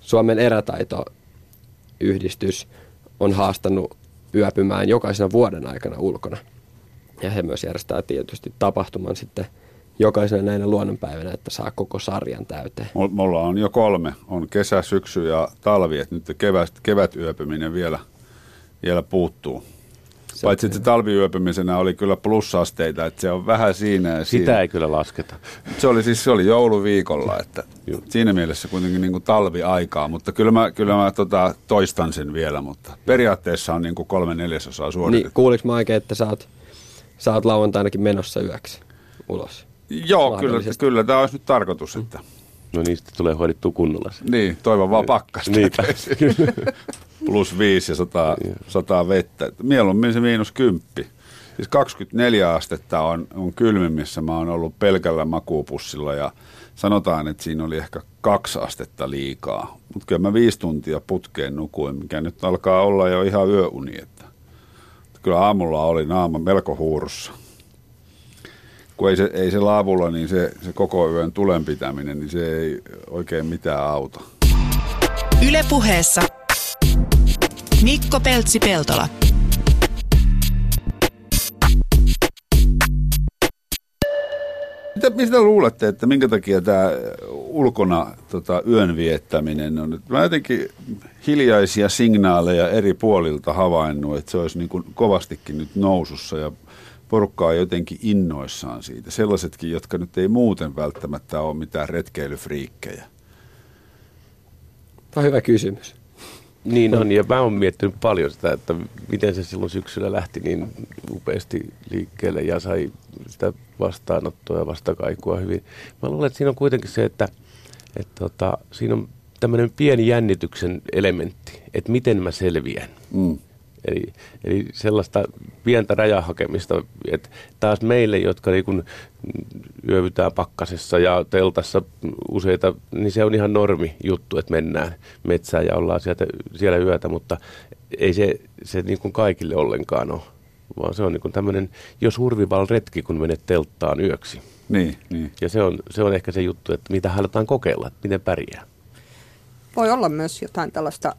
Suomen erätaitoyhdistys on haastanut yöpymään jokaisena vuoden aikana ulkona. Ja he myös järjestää tietysti tapahtuman sitten jokaisena näinä luonnonpäivänä, että saa koko sarjan täyteen. Mulla on jo kolme. On kesä, syksy ja talvi, että nyt kevät, kevätyöpyminen vielä, vielä puuttuu. Se Paitsi että talviyöpymisenä oli kyllä plussasteita, että se on vähän siinä ja Sitä siinä. ei kyllä lasketa. Se oli siis se oli jouluviikolla, että siinä mielessä kuitenkin niin kuin talviaikaa, mutta kyllä mä, kyllä mä tota, toistan sen vielä, mutta periaatteessa on niin kuin kolme neljäsosaa suoritettu. Niin, kuuliko mä oikein, että sä oot, sä oot lauantainakin menossa yöksi ulos? Joo, kyllä, kyllä tämä olisi nyt tarkoitus, että... No niistä tulee hoidettua kunnolla. Niin, toivon vaan pakkasta. Niitä. plus 5 ja 100, 100 vettä. Mieluummin se miinus 10. Siis 24 astetta on, on kylmimmissä. Mä oon ollut pelkällä makuupussilla ja sanotaan, että siinä oli ehkä kaksi astetta liikaa. Mutta kyllä mä viisi tuntia putkeen nukuin, mikä nyt alkaa olla jo ihan yöuni. Että kyllä aamulla oli naama melko huurussa. Kun ei se, ei se laavulla, niin se, se koko yön tulen pitäminen, niin se ei oikein mitään auta. Ylepuheessa Mikko Peltsi-Peltola. Mitä, mistä luulette, että minkä takia tämä ulkona tota, yön viettäminen on? Mä jotenkin hiljaisia signaaleja eri puolilta havainnut, että se olisi niin kuin kovastikin nyt nousussa ja porukka on jotenkin innoissaan siitä. Sellaisetkin, jotka nyt ei muuten välttämättä ole mitään retkeilyfriikkejä. Tämä on hyvä kysymys. Niin on, ja mä oon miettinyt paljon sitä, että miten se silloin syksyllä lähti niin upeasti liikkeelle ja sai sitä vastaanottoa ja vastakaikua hyvin. Mä luulen, että siinä on kuitenkin se, että, että tota, siinä on tämmöinen pieni jännityksen elementti, että miten mä selviän. Mm. Eli, eli sellaista pientä rajahakemista, että taas meille, jotka niin kun yövytään pakkasessa ja teltassa useita, niin se on ihan normi juttu, että mennään metsään ja ollaan sieltä, siellä yötä, mutta ei se, se niin kuin kaikille ollenkaan ole, vaan se on niin kuin tämmöinen jos hurvival retki, kun menet telttaan yöksi. Niin, niin. Ja se on, se on ehkä se juttu, että mitä halutaan kokeilla, että miten pärjää. Voi olla myös jotain tällaista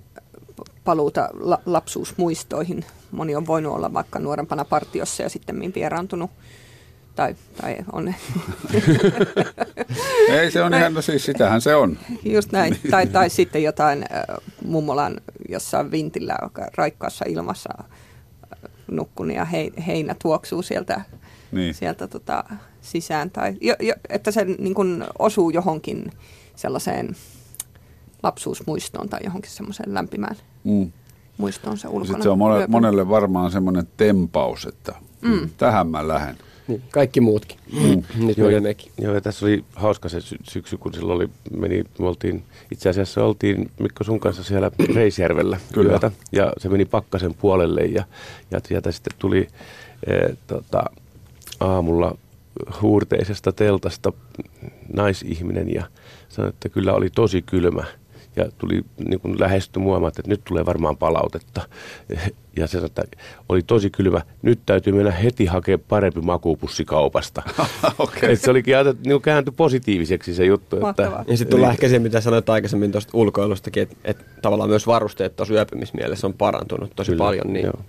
paluuta la- lapsuusmuistoihin. Moni on voinut olla vaikka nuorempana partiossa ja sitten vieraantunut. Tai, tai on. Ei se on ihan, no siis sitähän se on. Just näin. Tai, tai sitten jotain äh, mummolan jossain vintillä raikkaassa ilmassa äh, nukkun ja hei, heinä tuoksuu sieltä, Niin. sieltä tota, sisään. Tai, jo, jo, että se niin kun osuu johonkin sellaiseen lapsuusmuistoon tai johonkin semmoiseen lämpimään Mm. muistoon se ulkona. Sitten se on monelle, monelle varmaan semmoinen tempaus, että mm. tähän mä lähden. Niin, kaikki muutkin. Mm. Nyt Joo, ja, joo, ja tässä oli hauska se sy- syksy, kun silloin oli, meni, me oltiin, itse asiassa oltiin Mikko sun kanssa siellä Reisjärvellä Kyllä. yötä, ja se meni pakkasen puolelle, ja, ja sieltä sitten tuli e, tota, aamulla huurteisesta teltasta naisihminen, ja sanoi, että kyllä oli tosi kylmä, ja tuli niin kuin lähestyi mua, että nyt tulee varmaan palautetta. Ja se sanoi, että oli tosi kylmä, nyt täytyy mennä heti hakemaan parempi makuupussi kaupasta. Okei. Et se olikin ajateltu, niin kuin kääntyi positiiviseksi se juttu. Mahtavaa. Että, Ja sitten tullaan ehkä siihen, mitä sanoit aikaisemmin tuosta ulkoilustakin, että, että tavallaan myös varusteet tuossa yöpymismielessä on parantunut tosi Kyllä, paljon, niin, joo.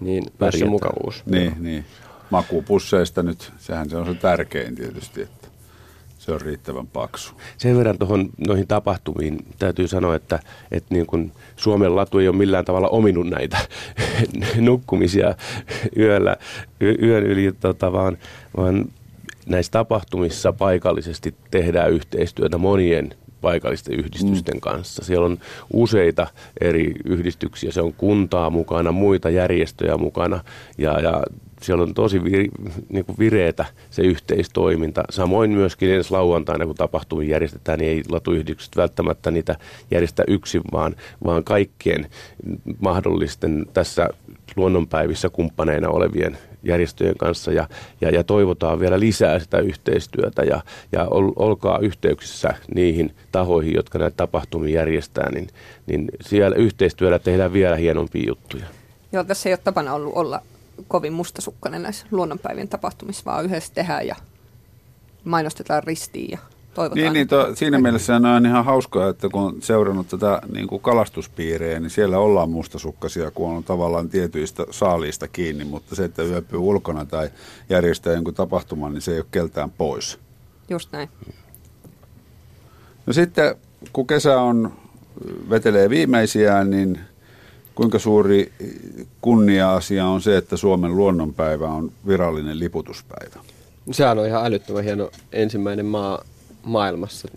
niin myös se mukavuus. Niin, niin. Makuupusseista nyt, sehän se on se tärkein tietysti, että se on riittävän paksu. sen verran tuohon noihin tapahtumiin täytyy sanoa, että, että niin kuin Suomen latu ei ole millään tavalla ominut näitä nukkumisia yöllä, yön yli, tota, vaan, vaan näissä tapahtumissa paikallisesti tehdään yhteistyötä monien paikallisten yhdistysten kanssa. Siellä on useita eri yhdistyksiä, se on kuntaa mukana, muita järjestöjä mukana ja, ja siellä on tosi vir, niin kuin vireetä se yhteistoiminta. Samoin myöskin ensi lauantaina, kun tapahtumia järjestetään, niin ei latuyhdistykset välttämättä niitä järjestä yksin, vaan, vaan kaikkien mahdollisten tässä luonnonpäivissä kumppaneina olevien järjestöjen kanssa ja, ja, ja toivotaan vielä lisää sitä yhteistyötä ja, ja ol, olkaa yhteyksissä niihin tahoihin, jotka näitä tapahtumia järjestää, niin, niin siellä yhteistyöllä tehdään vielä hienompia juttuja. Joo, tässä ei ole tapana ollut olla kovin mustasukkainen näissä luonnonpäivien tapahtumissa, vaan yhdessä tehdään ja mainostetaan ristiin ja toivotaan. Niin, niin to, siinä mielessä ne on ihan hauskaa, että kun on seurannut tätä niin kuin kalastuspiirejä, niin siellä ollaan mustasukkaisia, kun on tavallaan tietyistä saaliista kiinni, mutta se, että yöpyy ulkona tai järjestää jonkun tapahtuman, niin se ei ole keltään pois. Just näin. No sitten, kun kesä on, vetelee viimeisiään, niin kuinka suuri kunnia-asia on se, että Suomen luonnonpäivä on virallinen liputuspäivä? Sehän on ihan älyttömän hieno ensimmäinen maa maailmassa,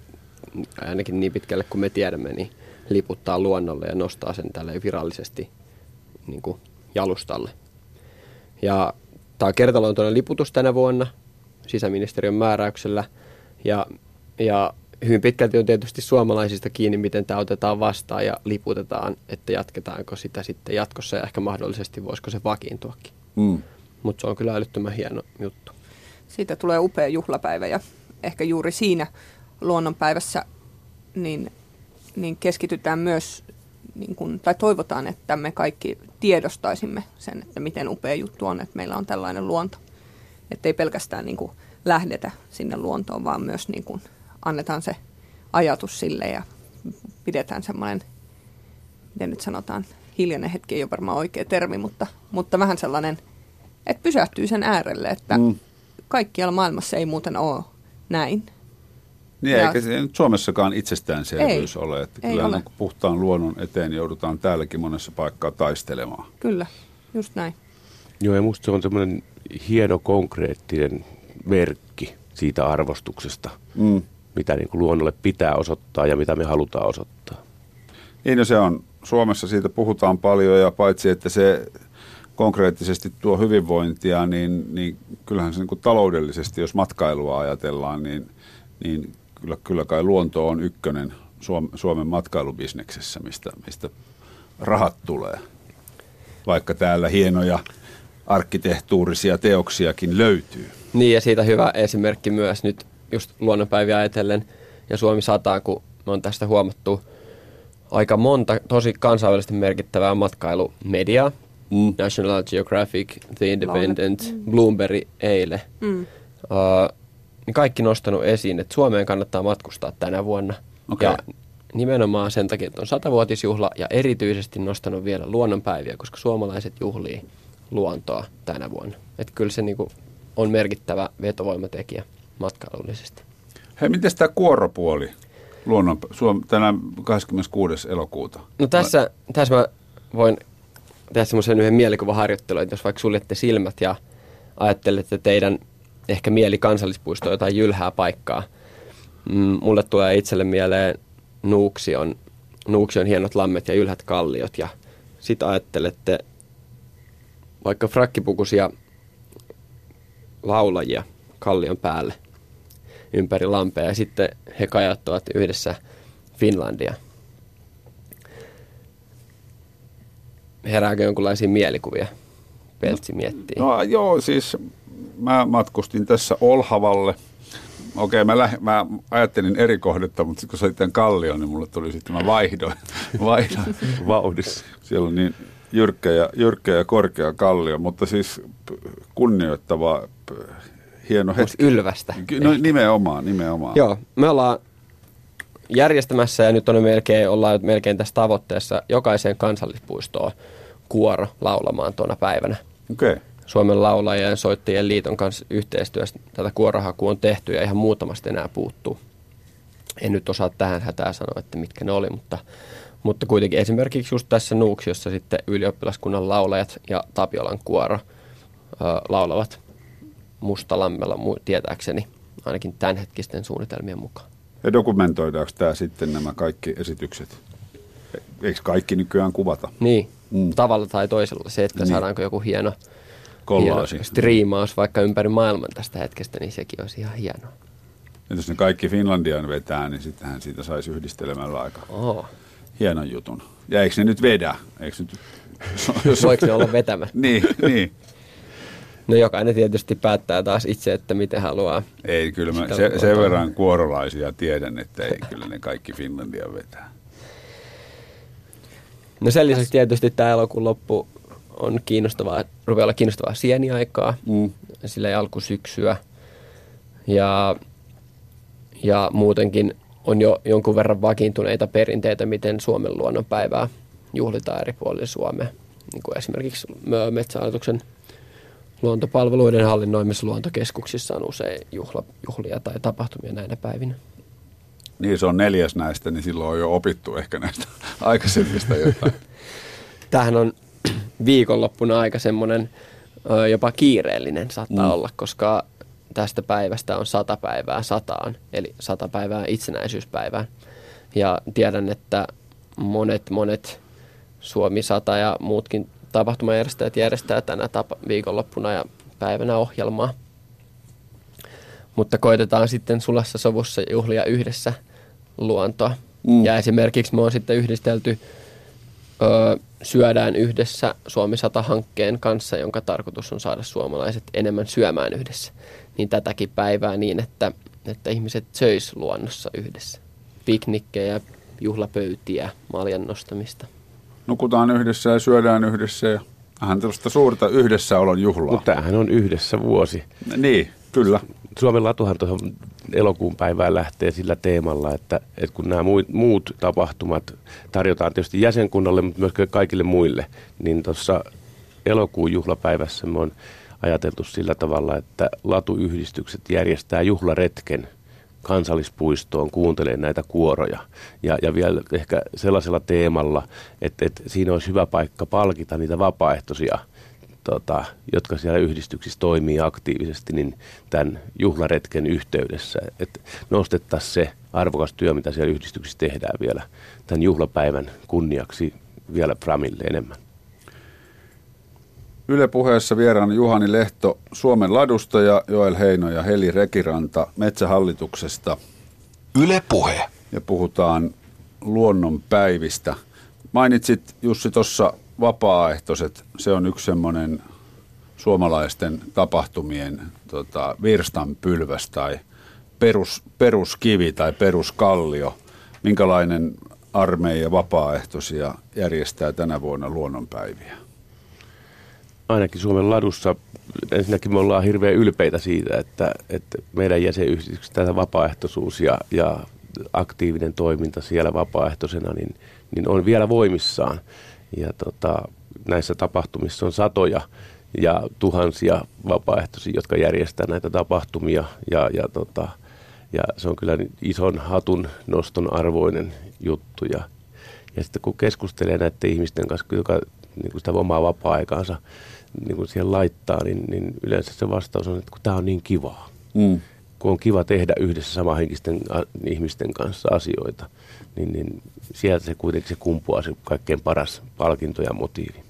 ainakin niin pitkälle kuin me tiedämme, niin liputtaa luonnolle ja nostaa sen tälle virallisesti niin kuin jalustalle. Ja tämä on kertaluontoinen liputus tänä vuonna sisäministeriön määräyksellä ja, ja hyvin pitkälti on tietysti suomalaisista kiinni, miten tämä otetaan vastaan ja liputetaan, että jatketaanko sitä sitten jatkossa ja ehkä mahdollisesti voisiko se vakiintuakin. Mm. Mutta se on kyllä älyttömän hieno juttu. Siitä tulee upea juhlapäivä ja ehkä juuri siinä luonnonpäivässä niin, niin keskitytään myös, niin kun, tai toivotaan, että me kaikki tiedostaisimme sen, että miten upea juttu on, että meillä on tällainen luonto. Että ei pelkästään niin kuin lähdetä sinne luontoon, vaan myös niin kuin annetaan se ajatus sille ja pidetään semmoinen, miten nyt sanotaan, hiljainen hetki ei ole varmaan oikea termi, mutta, mutta vähän sellainen, että pysähtyy sen äärelle, että mm. kaikkialla maailmassa ei muuten ole näin. Niin, ja, eikä se nyt Suomessakaan itsestäänselvyys ei, ole. Että ei kyllä ole. Niin puhtaan luonnon eteen joudutaan täälläkin monessa paikkaa taistelemaan. Kyllä, just näin. Joo, ja musta se on semmoinen hieno konkreettinen merkki siitä arvostuksesta, mm. Mitä niin kuin luonnolle pitää osoittaa ja mitä me halutaan osoittaa. Niin, no se on. Suomessa siitä puhutaan paljon ja paitsi, että se konkreettisesti tuo hyvinvointia, niin, niin kyllähän se niin kuin taloudellisesti, jos matkailua ajatellaan, niin, niin kyllä, kyllä kai luonto on ykkönen Suomen matkailubisneksessä, mistä, mistä rahat tulee. Vaikka täällä hienoja arkkitehtuurisia teoksiakin löytyy. Niin ja siitä hyvä esimerkki myös nyt just luonnonpäiviä ajatellen ja Suomi sataa, kun me on tästä huomattu aika monta tosi kansainvälisesti merkittävää matkailumediaa. Mm. National Geographic, The Independent, mm. Bloomberg eilen. Mm. Uh, niin kaikki nostanut esiin, että Suomeen kannattaa matkustaa tänä vuonna. Okay. Ja nimenomaan sen takia, että on satavuotisjuhla ja erityisesti nostanut vielä luonnonpäiviä, koska suomalaiset juhlii luontoa tänä vuonna. Että kyllä se niinku on merkittävä vetovoimatekijä matkailullisesti. Hei, miten tämä kuoropuoli luonnon, Suom, tänään 26. elokuuta? No tässä, tässä mä voin tehdä semmoisen yhden mielikuvaharjoittelun, että jos vaikka suljette silmät ja ajattelette teidän ehkä mieli kansallispuistoa jotain jylhää paikkaa. Mm, mulle tulee itselle mieleen Nuuksion, Nuuksion hienot lammet ja ylhät kalliot ja sitten ajattelette vaikka frakkipukuisia laulajia kallion päälle ympäri lampea ja sitten he kajattavat yhdessä Finlandia. Herääkö jonkinlaisia mielikuvia? Peltsi miettii. No, no joo, siis mä matkustin tässä Olhavalle. Okei, mä, lähe, mä ajattelin eri kohdetta, mutta kun sitten Kallio, niin mulle tuli sitten, mä vaihdoin, vaihdoin vauhdissa. Siellä on niin jyrkkä ja, jyrkkä ja korkea kallio, mutta siis kunnioittava, hieno hetki. Ylvästä. No nimenomaan, nimenomaan. Joo, me ollaan järjestämässä ja nyt on melkein, ollaan melkein tässä tavoitteessa jokaiseen kansallispuistoon kuoro laulamaan tuona päivänä. Okei. Okay. Suomen laulajien ja soittajien liiton kanssa yhteistyössä tätä kuorohakua on tehty ja ihan muutamasta enää puuttuu. En nyt osaa tähän hätää sanoa, että mitkä ne oli, mutta, mutta kuitenkin esimerkiksi just tässä Nuuksiossa sitten ylioppilaskunnan laulajat ja Tapiolan kuoro ö, laulavat Mustalammella tietääkseni ainakin tämänhetkisten suunnitelmien mukaan. Ja dokumentoidaanko tämä sitten nämä kaikki esitykset? Eikö kaikki nykyään kuvata? Niin, mm. tavalla tai toisella. Se, että niin. saadaanko joku hieno kollaasi. striimaus vaikka ympäri maailman tästä hetkestä, niin sekin olisi ihan hienoa. Ja jos ne kaikki Finlandian vetää, niin sittenhän siitä saisi yhdistelemällä aika oh. hienon jutun. Ja eikö ne nyt vedä? Eikö nyt... Voiko ne olla vetämä? niin, niin. No jokainen tietysti päättää taas itse, että miten haluaa. Ei, kyllä mä se, sen verran kuorolaisia tiedän, että ei kyllä ne kaikki Finlandia vetää. No sen lisäksi tietysti tämä elokuun loppu on kiinnostavaa, rupeaa olla kiinnostavaa sieniaikaa, mm. sillä alkusyksyä. Ja, ja muutenkin on jo jonkun verran vakiintuneita perinteitä, miten Suomen luonnonpäivää juhlitaan eri puolilla Suomea. Niin kuin esimerkiksi Metsähallituksen luontopalveluiden hallinnoimissa luontokeskuksissa on usein juhla, juhlia tai tapahtumia näinä päivinä. Niin, se on neljäs näistä, niin silloin on jo opittu ehkä näistä aikaisemmista jotain. Tämähän on viikonloppuna aika semmoinen jopa kiireellinen saattaa mm. olla, koska tästä päivästä on sata päivää sataan, eli sata päivää itsenäisyyspäivään. Ja tiedän, että monet, monet Suomi 100 ja muutkin tapahtumajärjestäjät järjestää tänä tapa, viikonloppuna ja päivänä ohjelmaa. Mutta koitetaan sitten sulassa sovussa juhlia yhdessä luontoa. Mm. Ja esimerkiksi me on sitten yhdistelty ö, syödään yhdessä Suomi 100-hankkeen kanssa, jonka tarkoitus on saada suomalaiset enemmän syömään yhdessä. Niin tätäkin päivää niin, että, että ihmiset söis luonnossa yhdessä. Piknikkejä, juhlapöytiä, maljan nostamista. Nukutaan yhdessä ja syödään yhdessä ja vähän tällaista suurta yhdessäolon juhlaa. Mutta tämähän on yhdessä vuosi. Niin, kyllä. Suomen latuhan tuohon elokuun päivään lähtee sillä teemalla, että, että kun nämä muut, muut tapahtumat tarjotaan tietysti jäsenkunnalle, mutta myös kaikille muille, niin tuossa elokuun juhlapäivässä me on ajateltu sillä tavalla, että latuyhdistykset järjestää juhlaretken kansallispuistoon kuuntelee näitä kuoroja. Ja, ja vielä ehkä sellaisella teemalla, että, että siinä olisi hyvä paikka palkita niitä vapaaehtoisia – tota, jotka siellä yhdistyksissä toimii aktiivisesti, niin tämän juhlaretken yhteydessä, että nostettaisiin se arvokas työ, mitä siellä yhdistyksissä tehdään vielä tämän juhlapäivän kunniaksi vielä Framille enemmän. Yle puheessa vieraana Juhani Lehto Suomen ladusta ja Joel Heino ja Heli Rekiranta Metsähallituksesta. Yle puhe. Ja puhutaan luonnonpäivistä. Mainitsit Jussi tuossa vapaaehtoiset, se on yksi semmoinen suomalaisten tapahtumien tota, virstanpylväs tai perus, peruskivi tai peruskallio. Minkälainen armeija vapaaehtoisia järjestää tänä vuonna luonnonpäiviä? Ainakin Suomen ladussa ensinnäkin me ollaan hirveän ylpeitä siitä, että, että meidän jäsenyhdistykset tämä vapaaehtoisuus ja, ja aktiivinen toiminta siellä vapaaehtoisena niin, niin on vielä voimissaan. Ja tota, näissä tapahtumissa on satoja ja tuhansia vapaaehtoisia, jotka järjestää näitä tapahtumia. Ja, ja, tota, ja se on kyllä ison hatun noston arvoinen juttu. Ja, ja sitten kun keskustelee näiden ihmisten kanssa, joka niin sitä omaa vapaa-aikaansa niin kuin siihen laittaa, niin, niin yleensä se vastaus on, että kun tämä on niin kivaa. Mm. Kun on kiva tehdä yhdessä samahenkisten ihmisten kanssa asioita, niin, niin sieltä se kuitenkin se kumpuaa se kaikkein paras palkinto ja motiivi.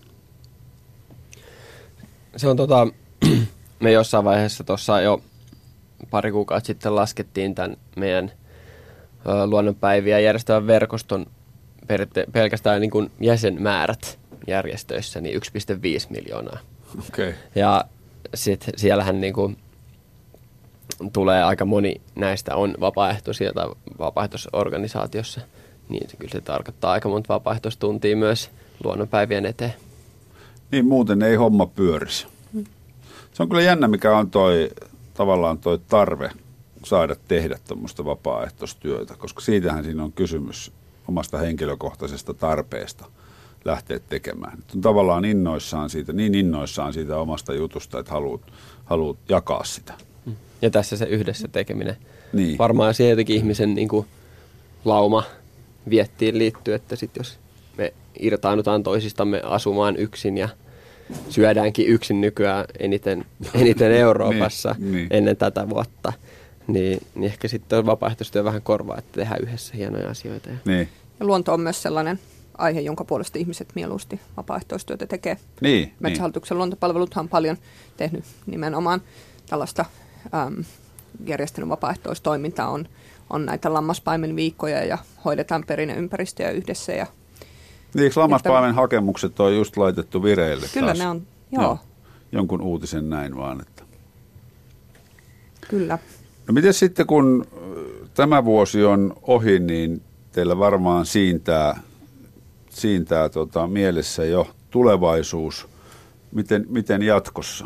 Se on tota, me jossain vaiheessa tuossa jo pari kuukautta sitten laskettiin tämän meidän ö, luonnonpäiviä järjestävän verkoston pelkästään niin kuin jäsenmäärät järjestöissä, niin 1,5 miljoonaa. Okay. Ja sitten siellähän niin kuin tulee aika moni näistä on vapaaehtoisia tai vapaaehtoisorganisaatiossa – niin se kyllä se tarkoittaa aika monta vapaaehtoistuntia myös luonnonpäivien eteen. Niin muuten ei homma pyörisi. Se on kyllä jännä, mikä on toi tavallaan toi tarve saada tehdä tuommoista vapaaehtoistyötä, koska siitähän siinä on kysymys omasta henkilökohtaisesta tarpeesta lähteä tekemään. On tavallaan innoissaan siitä, niin innoissaan siitä omasta jutusta, että haluat, haluat jakaa sitä. Ja tässä se yhdessä tekeminen. Niin. Varmaan se jotenkin ihmisen niin kuin, lauma viettiin liittyy, että sit jos me irtaannutaan toisistamme asumaan yksin ja syödäänkin yksin nykyään eniten, eniten Euroopassa niin, niin. ennen tätä vuotta, niin, niin ehkä sitten on vapaaehtoistyö vähän korvaa, että tehdään yhdessä hienoja asioita. Ja, niin. ja luonto on myös sellainen aihe, jonka puolesta ihmiset mieluusti vapaaehtoistyötä tekee. Niin, Metsähallituksen niin. luontopalveluthan on paljon tehnyt nimenomaan tällaista äm, järjestänyt vapaaehtoistoimintaa on on näitä lammaspaimen viikkoja ja hoidetaan perinneympäristöjä yhdessä. Ja, niin, eikö lammaspaimen että, hakemukset on just laitettu vireille Kyllä taas? ne on, joo. joo. Jonkun uutisen näin vaan. Että. Kyllä. No miten sitten kun tämä vuosi on ohi, niin teillä varmaan siintää, siintää tota, mielessä jo tulevaisuus. Miten, miten jatkossa?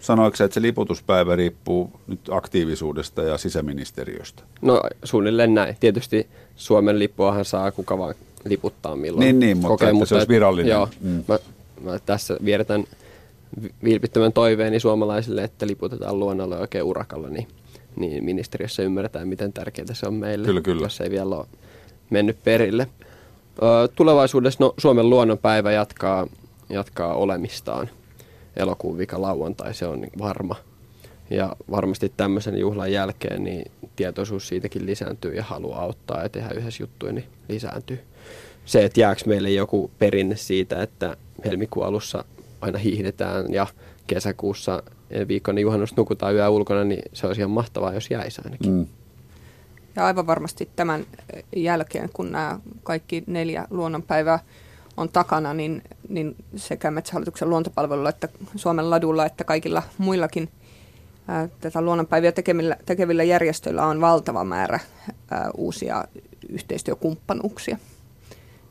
Sanoiko että se liputuspäivä riippuu nyt aktiivisuudesta ja sisäministeriöstä? No suunnilleen näin. Tietysti Suomen lippuahan saa kuka vaan liputtaa milloin Niin, niin mutta kokee, että se olisi virallinen. Joo, mm. mä, mä tässä vieretän vilpittömän toiveeni suomalaisille, että liputetaan luonnolle oikein urakalla, niin, niin ministeriössä ymmärretään, miten tärkeää se on meille, kyllä, kyllä. jos ei vielä ole mennyt perille. Tulevaisuudessa no, Suomen luonnonpäivä jatkaa, jatkaa olemistaan elokuun vika lauantai, se on niin varma. Ja varmasti tämmöisen juhlan jälkeen niin tietoisuus siitäkin lisääntyy ja halu auttaa ja tehdä yhdessä juttuja niin lisääntyy. Se, että jääkö meille joku perinne siitä, että helmikuun alussa aina hiihdetään ja kesäkuussa viikon juhannus nukutaan yö ulkona, niin se olisi ihan mahtavaa, jos jäisi ainakin. Mm. Ja aivan varmasti tämän jälkeen, kun nämä kaikki neljä luonnonpäivää on takana, niin, niin sekä Metsähallituksen luontopalvelulla että Suomen ladulla että kaikilla muillakin ää, tätä luonnonpäiviä tekevillä, tekevillä järjestöillä on valtava määrä ää, uusia yhteistyökumppanuuksia.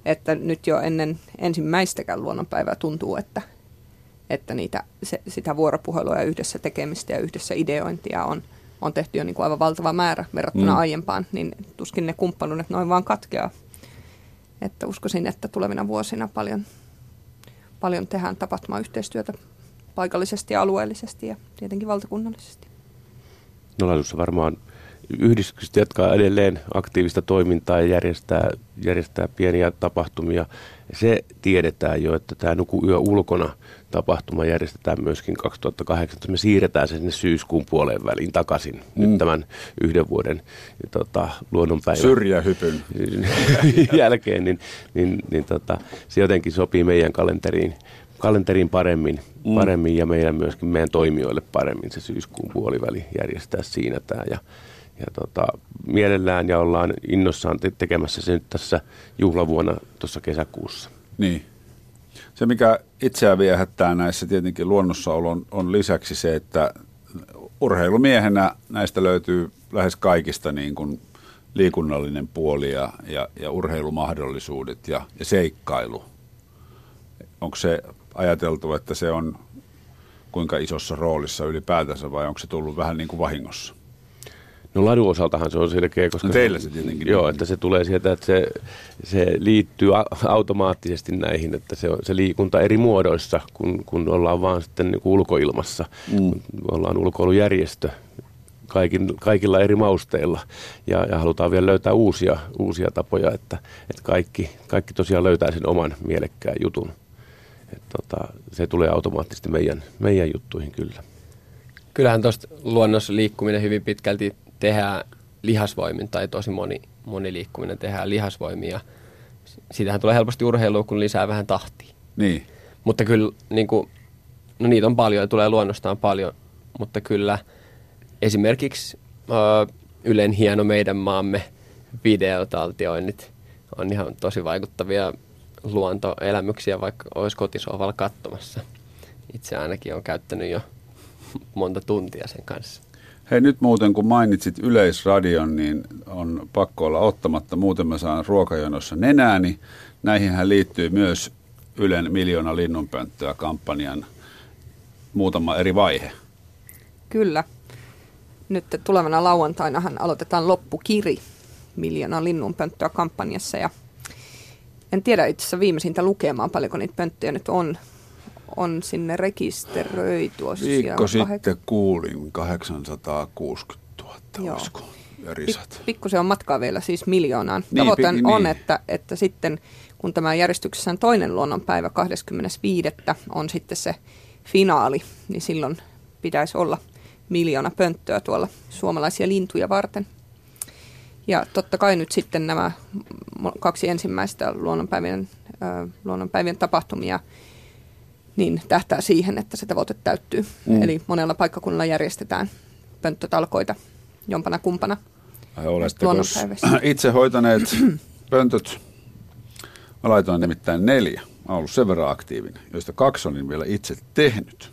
Että nyt jo ennen ensimmäistäkään luonnonpäivää tuntuu, että, että niitä, se, sitä vuoropuhelua ja yhdessä tekemistä ja yhdessä ideointia on, on tehty jo niin kuin aivan valtava määrä verrattuna Mm. aiempaan, niin tuskin ne kumppanuudet noin vaan katkeaa. Että uskoisin, että tulevina vuosina paljon, paljon tehdään tapahtumayhteistyötä paikallisesti ja alueellisesti ja tietenkin valtakunnallisesti. No varmaan yhdistykset jatkaa edelleen aktiivista toimintaa ja järjestää, järjestää pieniä tapahtumia. Se tiedetään jo, että tämä Nuku yö ulkona tapahtuma järjestetään myöskin 2018. Me siirretään se sinne syyskuun puoleen väliin takaisin mm. nyt tämän yhden vuoden tota, luonnonpäivän Syrjähypyn. jälkeen, niin, niin, niin tota, se jotenkin sopii meidän kalenteriin, kalenteriin paremmin, mm. paremmin ja meidän myöskin meidän toimijoille paremmin se syyskuun puoliväli järjestää siinä tämä. Ja, ja tota, mielellään ja ollaan innossaan te- tekemässä se nyt tässä juhlavuonna tuossa kesäkuussa. Niin. Se, mikä itseään viehättää näissä tietenkin luonnossaolon on lisäksi se, että urheilumiehenä näistä löytyy lähes kaikista niin kuin liikunnallinen puoli ja, ja, ja urheilumahdollisuudet ja, ja seikkailu. Onko se ajateltu, että se on kuinka isossa roolissa ylipäätänsä vai onko se tullut vähän niin kuin vahingossa? No ladun osaltahan se on selkeä, koska... No teillä se tietenkin Joo, että se tulee sieltä, että se, se liittyy a- automaattisesti näihin, että se, on, se liikunta eri muodoissa, kun, kun ollaan vaan sitten niin ulkoilmassa. Mm. Ollaan ulkoilujärjestö kaikin, kaikilla eri mausteilla ja, ja halutaan vielä löytää uusia, uusia tapoja, että, että kaikki, kaikki tosiaan löytää sen oman mielekkään jutun. Et tota, se tulee automaattisesti meidän, meidän juttuihin kyllä. Kyllähän tuosta luonnossa liikkuminen hyvin pitkälti tehdään lihasvoimin, tai tosi moni, moni liikkuminen tehdään lihasvoimia. Siitähän tulee helposti urheilua, kun lisää vähän tahtia. Niin. Mutta kyllä, niin kuin, no niitä on paljon ja tulee luonnostaan paljon, mutta kyllä esimerkiksi ö, Ylen hieno meidän maamme videotaltioinnit on ihan tosi vaikuttavia luontoelämyksiä, vaikka olisi kotisohvalla katsomassa. Itse ainakin on käyttänyt jo monta tuntia sen kanssa. Hei nyt muuten kun mainitsit Yleisradion, niin on pakko olla ottamatta. Muuten mä saan ruokajonossa nenääni. Näihinhän liittyy myös Ylen miljoona linnunpönttöä kampanjan muutama eri vaihe. Kyllä. Nyt tulevana lauantainahan aloitetaan loppukiri miljoona linnunpönttöä kampanjassa ja en tiedä itse asiassa viimeisintä lukemaan, paljonko niitä pönttöjä nyt on, on sinne rekisteröity. Viikko siellä kahek- sitten kuulin 860 000, Joo. olisiko ja Pik- pikkusen on matkaa vielä siis miljoonaan. Niin, Tavoite pi- on, niin. että, että sitten kun tämä järjestyksessä on toinen luonnonpäivä 25. on sitten se finaali, niin silloin pitäisi olla miljoona pönttöä tuolla suomalaisia lintuja varten. Ja totta kai nyt sitten nämä kaksi ensimmäistä luonnonpäivien, ö, luonnonpäivien tapahtumia niin tähtää siihen, että se tavoite täyttyy. Mm. Eli monella paikkakunnalla järjestetään pönttötalkoita jompana kumpana. Vai oletteko itse hoitaneet pöntöt? Mä laitoin nimittäin neljä. Mä oon ollut sen verran aktiivinen, joista kaksi on vielä itse tehnyt.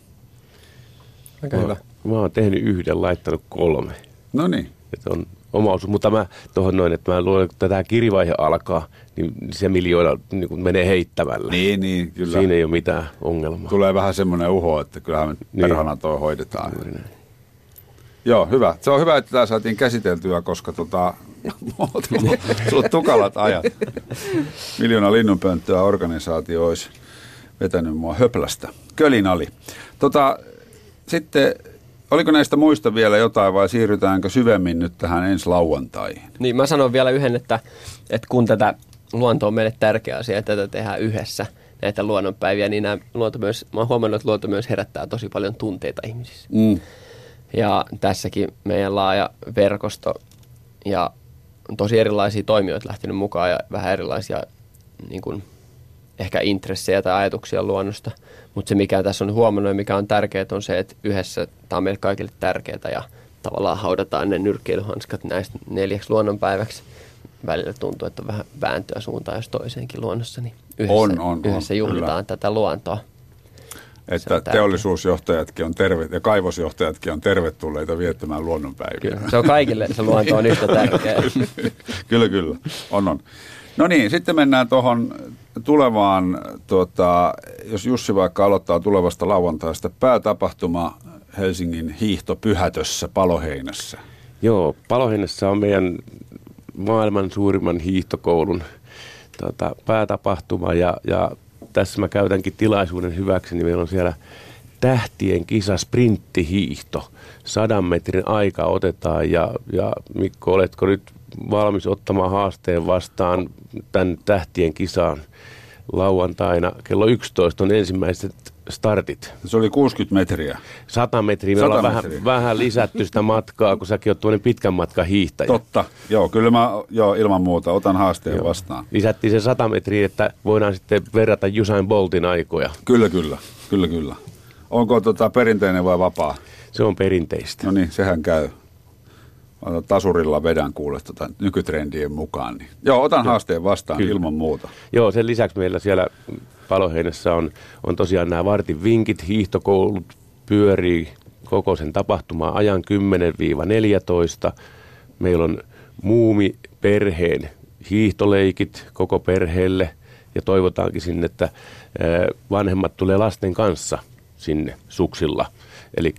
Aika hyvä. Mä oon tehnyt yhden, laittanut kolme. No niin. Että on oma osuus. Mutta mä tuohon noin, että mä luulen, että tämä kirivaihe alkaa, niin se miljoona niin kuin menee heittämällä. Niin, niin, kyllä. Siinä ei ole mitään ongelmaa. Tulee vähän semmoinen uho, että kyllähän me Niin. perhana toi hoidetaan. Juuri näin. Joo, hyvä. Se on hyvä, että tämä saatiin käsiteltyä, koska tota, sulla on tukalat ajat. Miljoona linnunpönttöä organisaatio olisi vetänyt mua höplästä. Kölin ali. Tota, sitten, oliko näistä muista vielä jotain vai siirrytäänkö syvemmin nyt tähän ensi lauantaihin? Niin mä sanon vielä yhden, että, että kun tätä luonto on meille tärkeä asia, että tätä tehdään yhdessä, näitä luonnonpäiviä, niin nämä luonto myös, mä oon huomannut, että luonto myös herättää tosi paljon tunteita ihmisissä. Mm. Ja tässäkin meidän laaja verkosto ja tosi erilaisia toimijoita lähtenyt mukaan ja vähän erilaisia niin kuin, ehkä intressejä tai ajatuksia luonnosta. Mutta se, mikä tässä on huomannut ja mikä on tärkeää, on se, että yhdessä tämä on meille kaikille tärkeää ja tavallaan haudataan ne nyrkkeilyhanskat näistä neljäksi luonnonpäiväksi. Välillä tuntuu, että on vähän vääntöä suuntaan jos toiseenkin luonnossa, niin yhdessä, On, on, yhdessä on, juhlitaan tätä luontoa. Että on tärkeää. teollisuusjohtajatkin on terve, ja kaivosjohtajatkin on tervetulleita viettämään luonnonpäiviä. Kyllä, se on kaikille, se luonto on yhtä tärkeä. kyllä, kyllä. On, on. No niin, sitten mennään tuohon tulevaan, tuota, jos Jussi vaikka aloittaa tulevasta lauantaista, päätapahtuma Helsingin hiihtopyhätössä Paloheinässä. Joo, Paloheinässä on meidän maailman suurimman hiihtokoulun tota, päätapahtuma ja, ja tässä mä käytänkin tilaisuuden hyväksi, niin meillä on siellä tähtien kisa sprinttihiihto. Sadan metrin aika otetaan ja, ja Mikko, oletko nyt valmis ottamaan haasteen vastaan tämän tähtien kisaan lauantaina kello 11 on ensimmäiset startit. Se oli 60 metriä. 100 metriä. Me 100 ollaan metriä. vähän, vähän lisätty sitä matkaa, kun säkin oot tuonne pitkän matkan hiihtäjä. Totta. Joo, kyllä mä joo, ilman muuta otan haasteen Joo. vastaan. Lisättiin se 100 metriä, että voidaan sitten verrata Usain Boltin aikoja. Kyllä, kyllä. Kyllä, kyllä. Onko tota perinteinen vai vapaa? Se on perinteistä. No niin, sehän käy. Tasurilla vedän kuule tota nykytrendien mukaan. Niin. Joo, otan haasteen vastaan Kyllä. ilman muuta. Joo, sen lisäksi meillä siellä Paloheinässä on, on tosiaan nämä vartin vinkit, hiihtokoulut pyörii koko sen tapahtuman ajan 10-14. Meillä on muumi perheen hiihtoleikit koko perheelle ja toivotaankin sinne, että vanhemmat tulee lasten kanssa sinne suksilla. Eli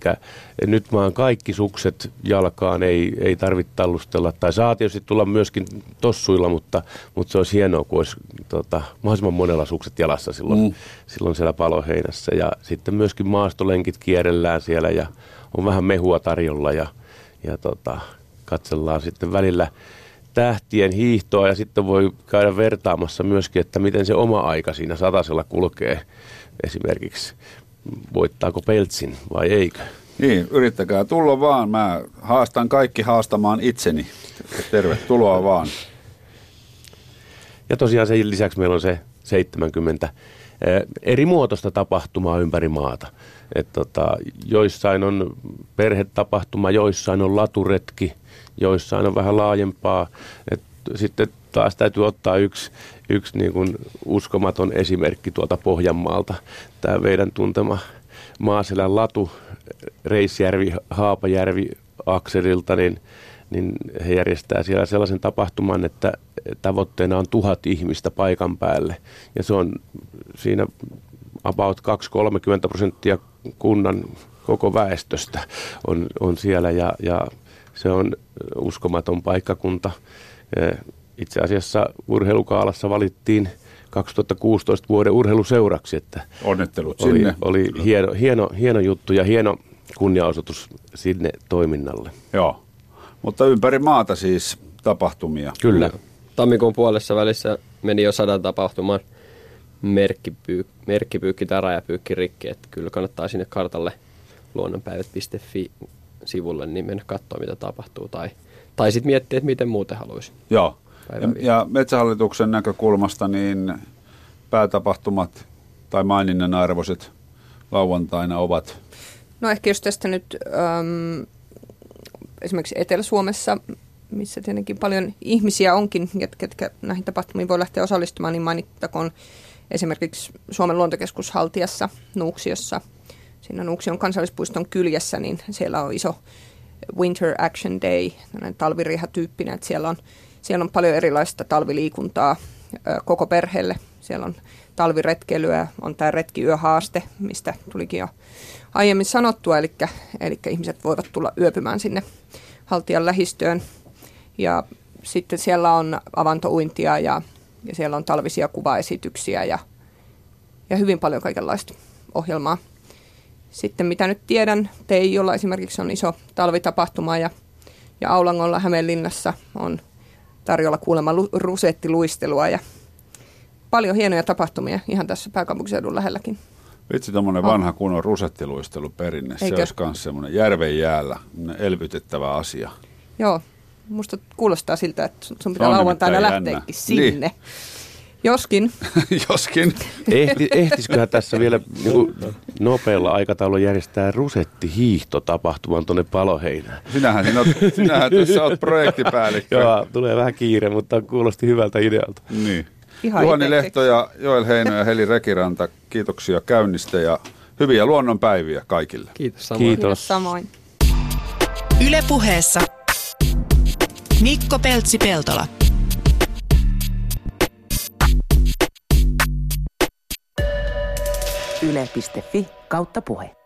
nyt vaan kaikki sukset jalkaan, ei, ei tarvitse tallustella. Tai saa tietysti tulla myöskin tossuilla, mutta, mutta se olisi hienoa, kun olisi tota, mahdollisimman monella sukset jalassa silloin, mm. silloin siellä paloheinässä. Ja sitten myöskin maastolenkit kierrellään siellä ja on vähän mehua tarjolla ja, ja tota, katsellaan sitten välillä tähtien hiihtoa ja sitten voi käydä vertaamassa myöskin, että miten se oma aika siinä satasella kulkee esimerkiksi. Voittaako Peltsin vai eikö? Niin, yrittäkää tulla vaan. Mä haastan kaikki haastamaan itseni. Tervetuloa vaan. Ja tosiaan sen lisäksi meillä on se 70 eh, eri muotoista tapahtumaa ympäri maata. Et tota, joissain on perhetapahtuma, joissain on laturetki, joissain on vähän laajempaa. Et sitten taas täytyy ottaa yksi, yksi niin kuin uskomaton esimerkki tuolta Pohjanmaalta. Tämä meidän tuntema Maaselän latu, Reisjärvi, Haapajärvi akselilta, niin, niin he järjestää siellä sellaisen tapahtuman, että tavoitteena on tuhat ihmistä paikan päälle. Ja se on siinä about 2-30 prosenttia kunnan koko väestöstä on, on siellä ja, ja se on uskomaton paikkakunta. Itse asiassa urheilukaalassa valittiin 2016 vuoden urheiluseuraksi, että Onnittelut oli, sinne. oli hieno, hieno, hieno juttu ja hieno kunniaosoitus sinne toiminnalle. Joo. Mutta ympäri maata siis tapahtumia. Kyllä. Tammikuun puolessa välissä meni jo sadan tapahtuman merkkipyy- merkkipyykki tai rajapyykki rikki, että kyllä kannattaa sinne kartalle luonnonpäivät.fi sivulle niin mennä katsoa, mitä tapahtuu. Tai, tai sitten miettiä, että miten muuten haluaisi. Joo. Ja, ja Metsähallituksen näkökulmasta niin päätapahtumat tai maininnan arvoiset lauantaina ovat No ehkä jos tästä nyt äm, esimerkiksi Etelä-Suomessa, missä tietenkin paljon ihmisiä onkin, ket- ketkä näihin tapahtumiin voi lähteä osallistumaan, niin mainittakoon esimerkiksi Suomen luontokeskus Haltiassa, Nuuksiossa. Siinä Nuuksion kansallispuiston kyljessä, niin siellä on iso Winter Action Day, tällainen talvirihatyyppinen, että siellä on, siellä on paljon erilaista talviliikuntaa koko perheelle. Siellä on talviretkeilyä, on tämä retkiyöhaaste, mistä tulikin jo aiemmin sanottua, eli, eli ihmiset voivat tulla yöpymään sinne haltijan lähistöön. Ja sitten siellä on avantouintia ja, ja siellä on talvisia kuvaesityksiä ja, ja hyvin paljon kaikenlaista ohjelmaa. Sitten mitä nyt tiedän, Teijolla esimerkiksi on iso talvitapahtuma ja, ja Aulangolla Hämeenlinnassa on tarjolla kuulemma lu- rusettiluistelua ja paljon hienoja tapahtumia ihan tässä pääkaupunkiseudun lähelläkin. Vitsi, tuommoinen On. vanha kunnon rusettiluisteluperinne. Se Eikö? olisi myös semmoinen järven jäällä elvytettävä asia. Joo, musta kuulostaa siltä, että sun- Se pitää lauantaina lähteäkin sinne. Niin. Joskin, Joskin. Ehti, ehtisiköhän tässä vielä niin nopealla aikataululla järjestää rusettihiihtotapahtuman tuonne Paloheinään? Sinähän, sinä, oot- sinähän tässä olet projektipäällikkö. Joo, tulee vähän kiire, mutta kuulosti hyvältä idealta. Niin. Ihan Juhani Lehto ja Joel Heino ja Heli Rekiranta, kiitoksia käynnistä ja hyviä luonnonpäiviä kaikille. Kiitos samoin. Kiitos. kiitos samoin. Ylepuheessa Mikko Peltsi-Peltola. Yle.fi kautta puhe.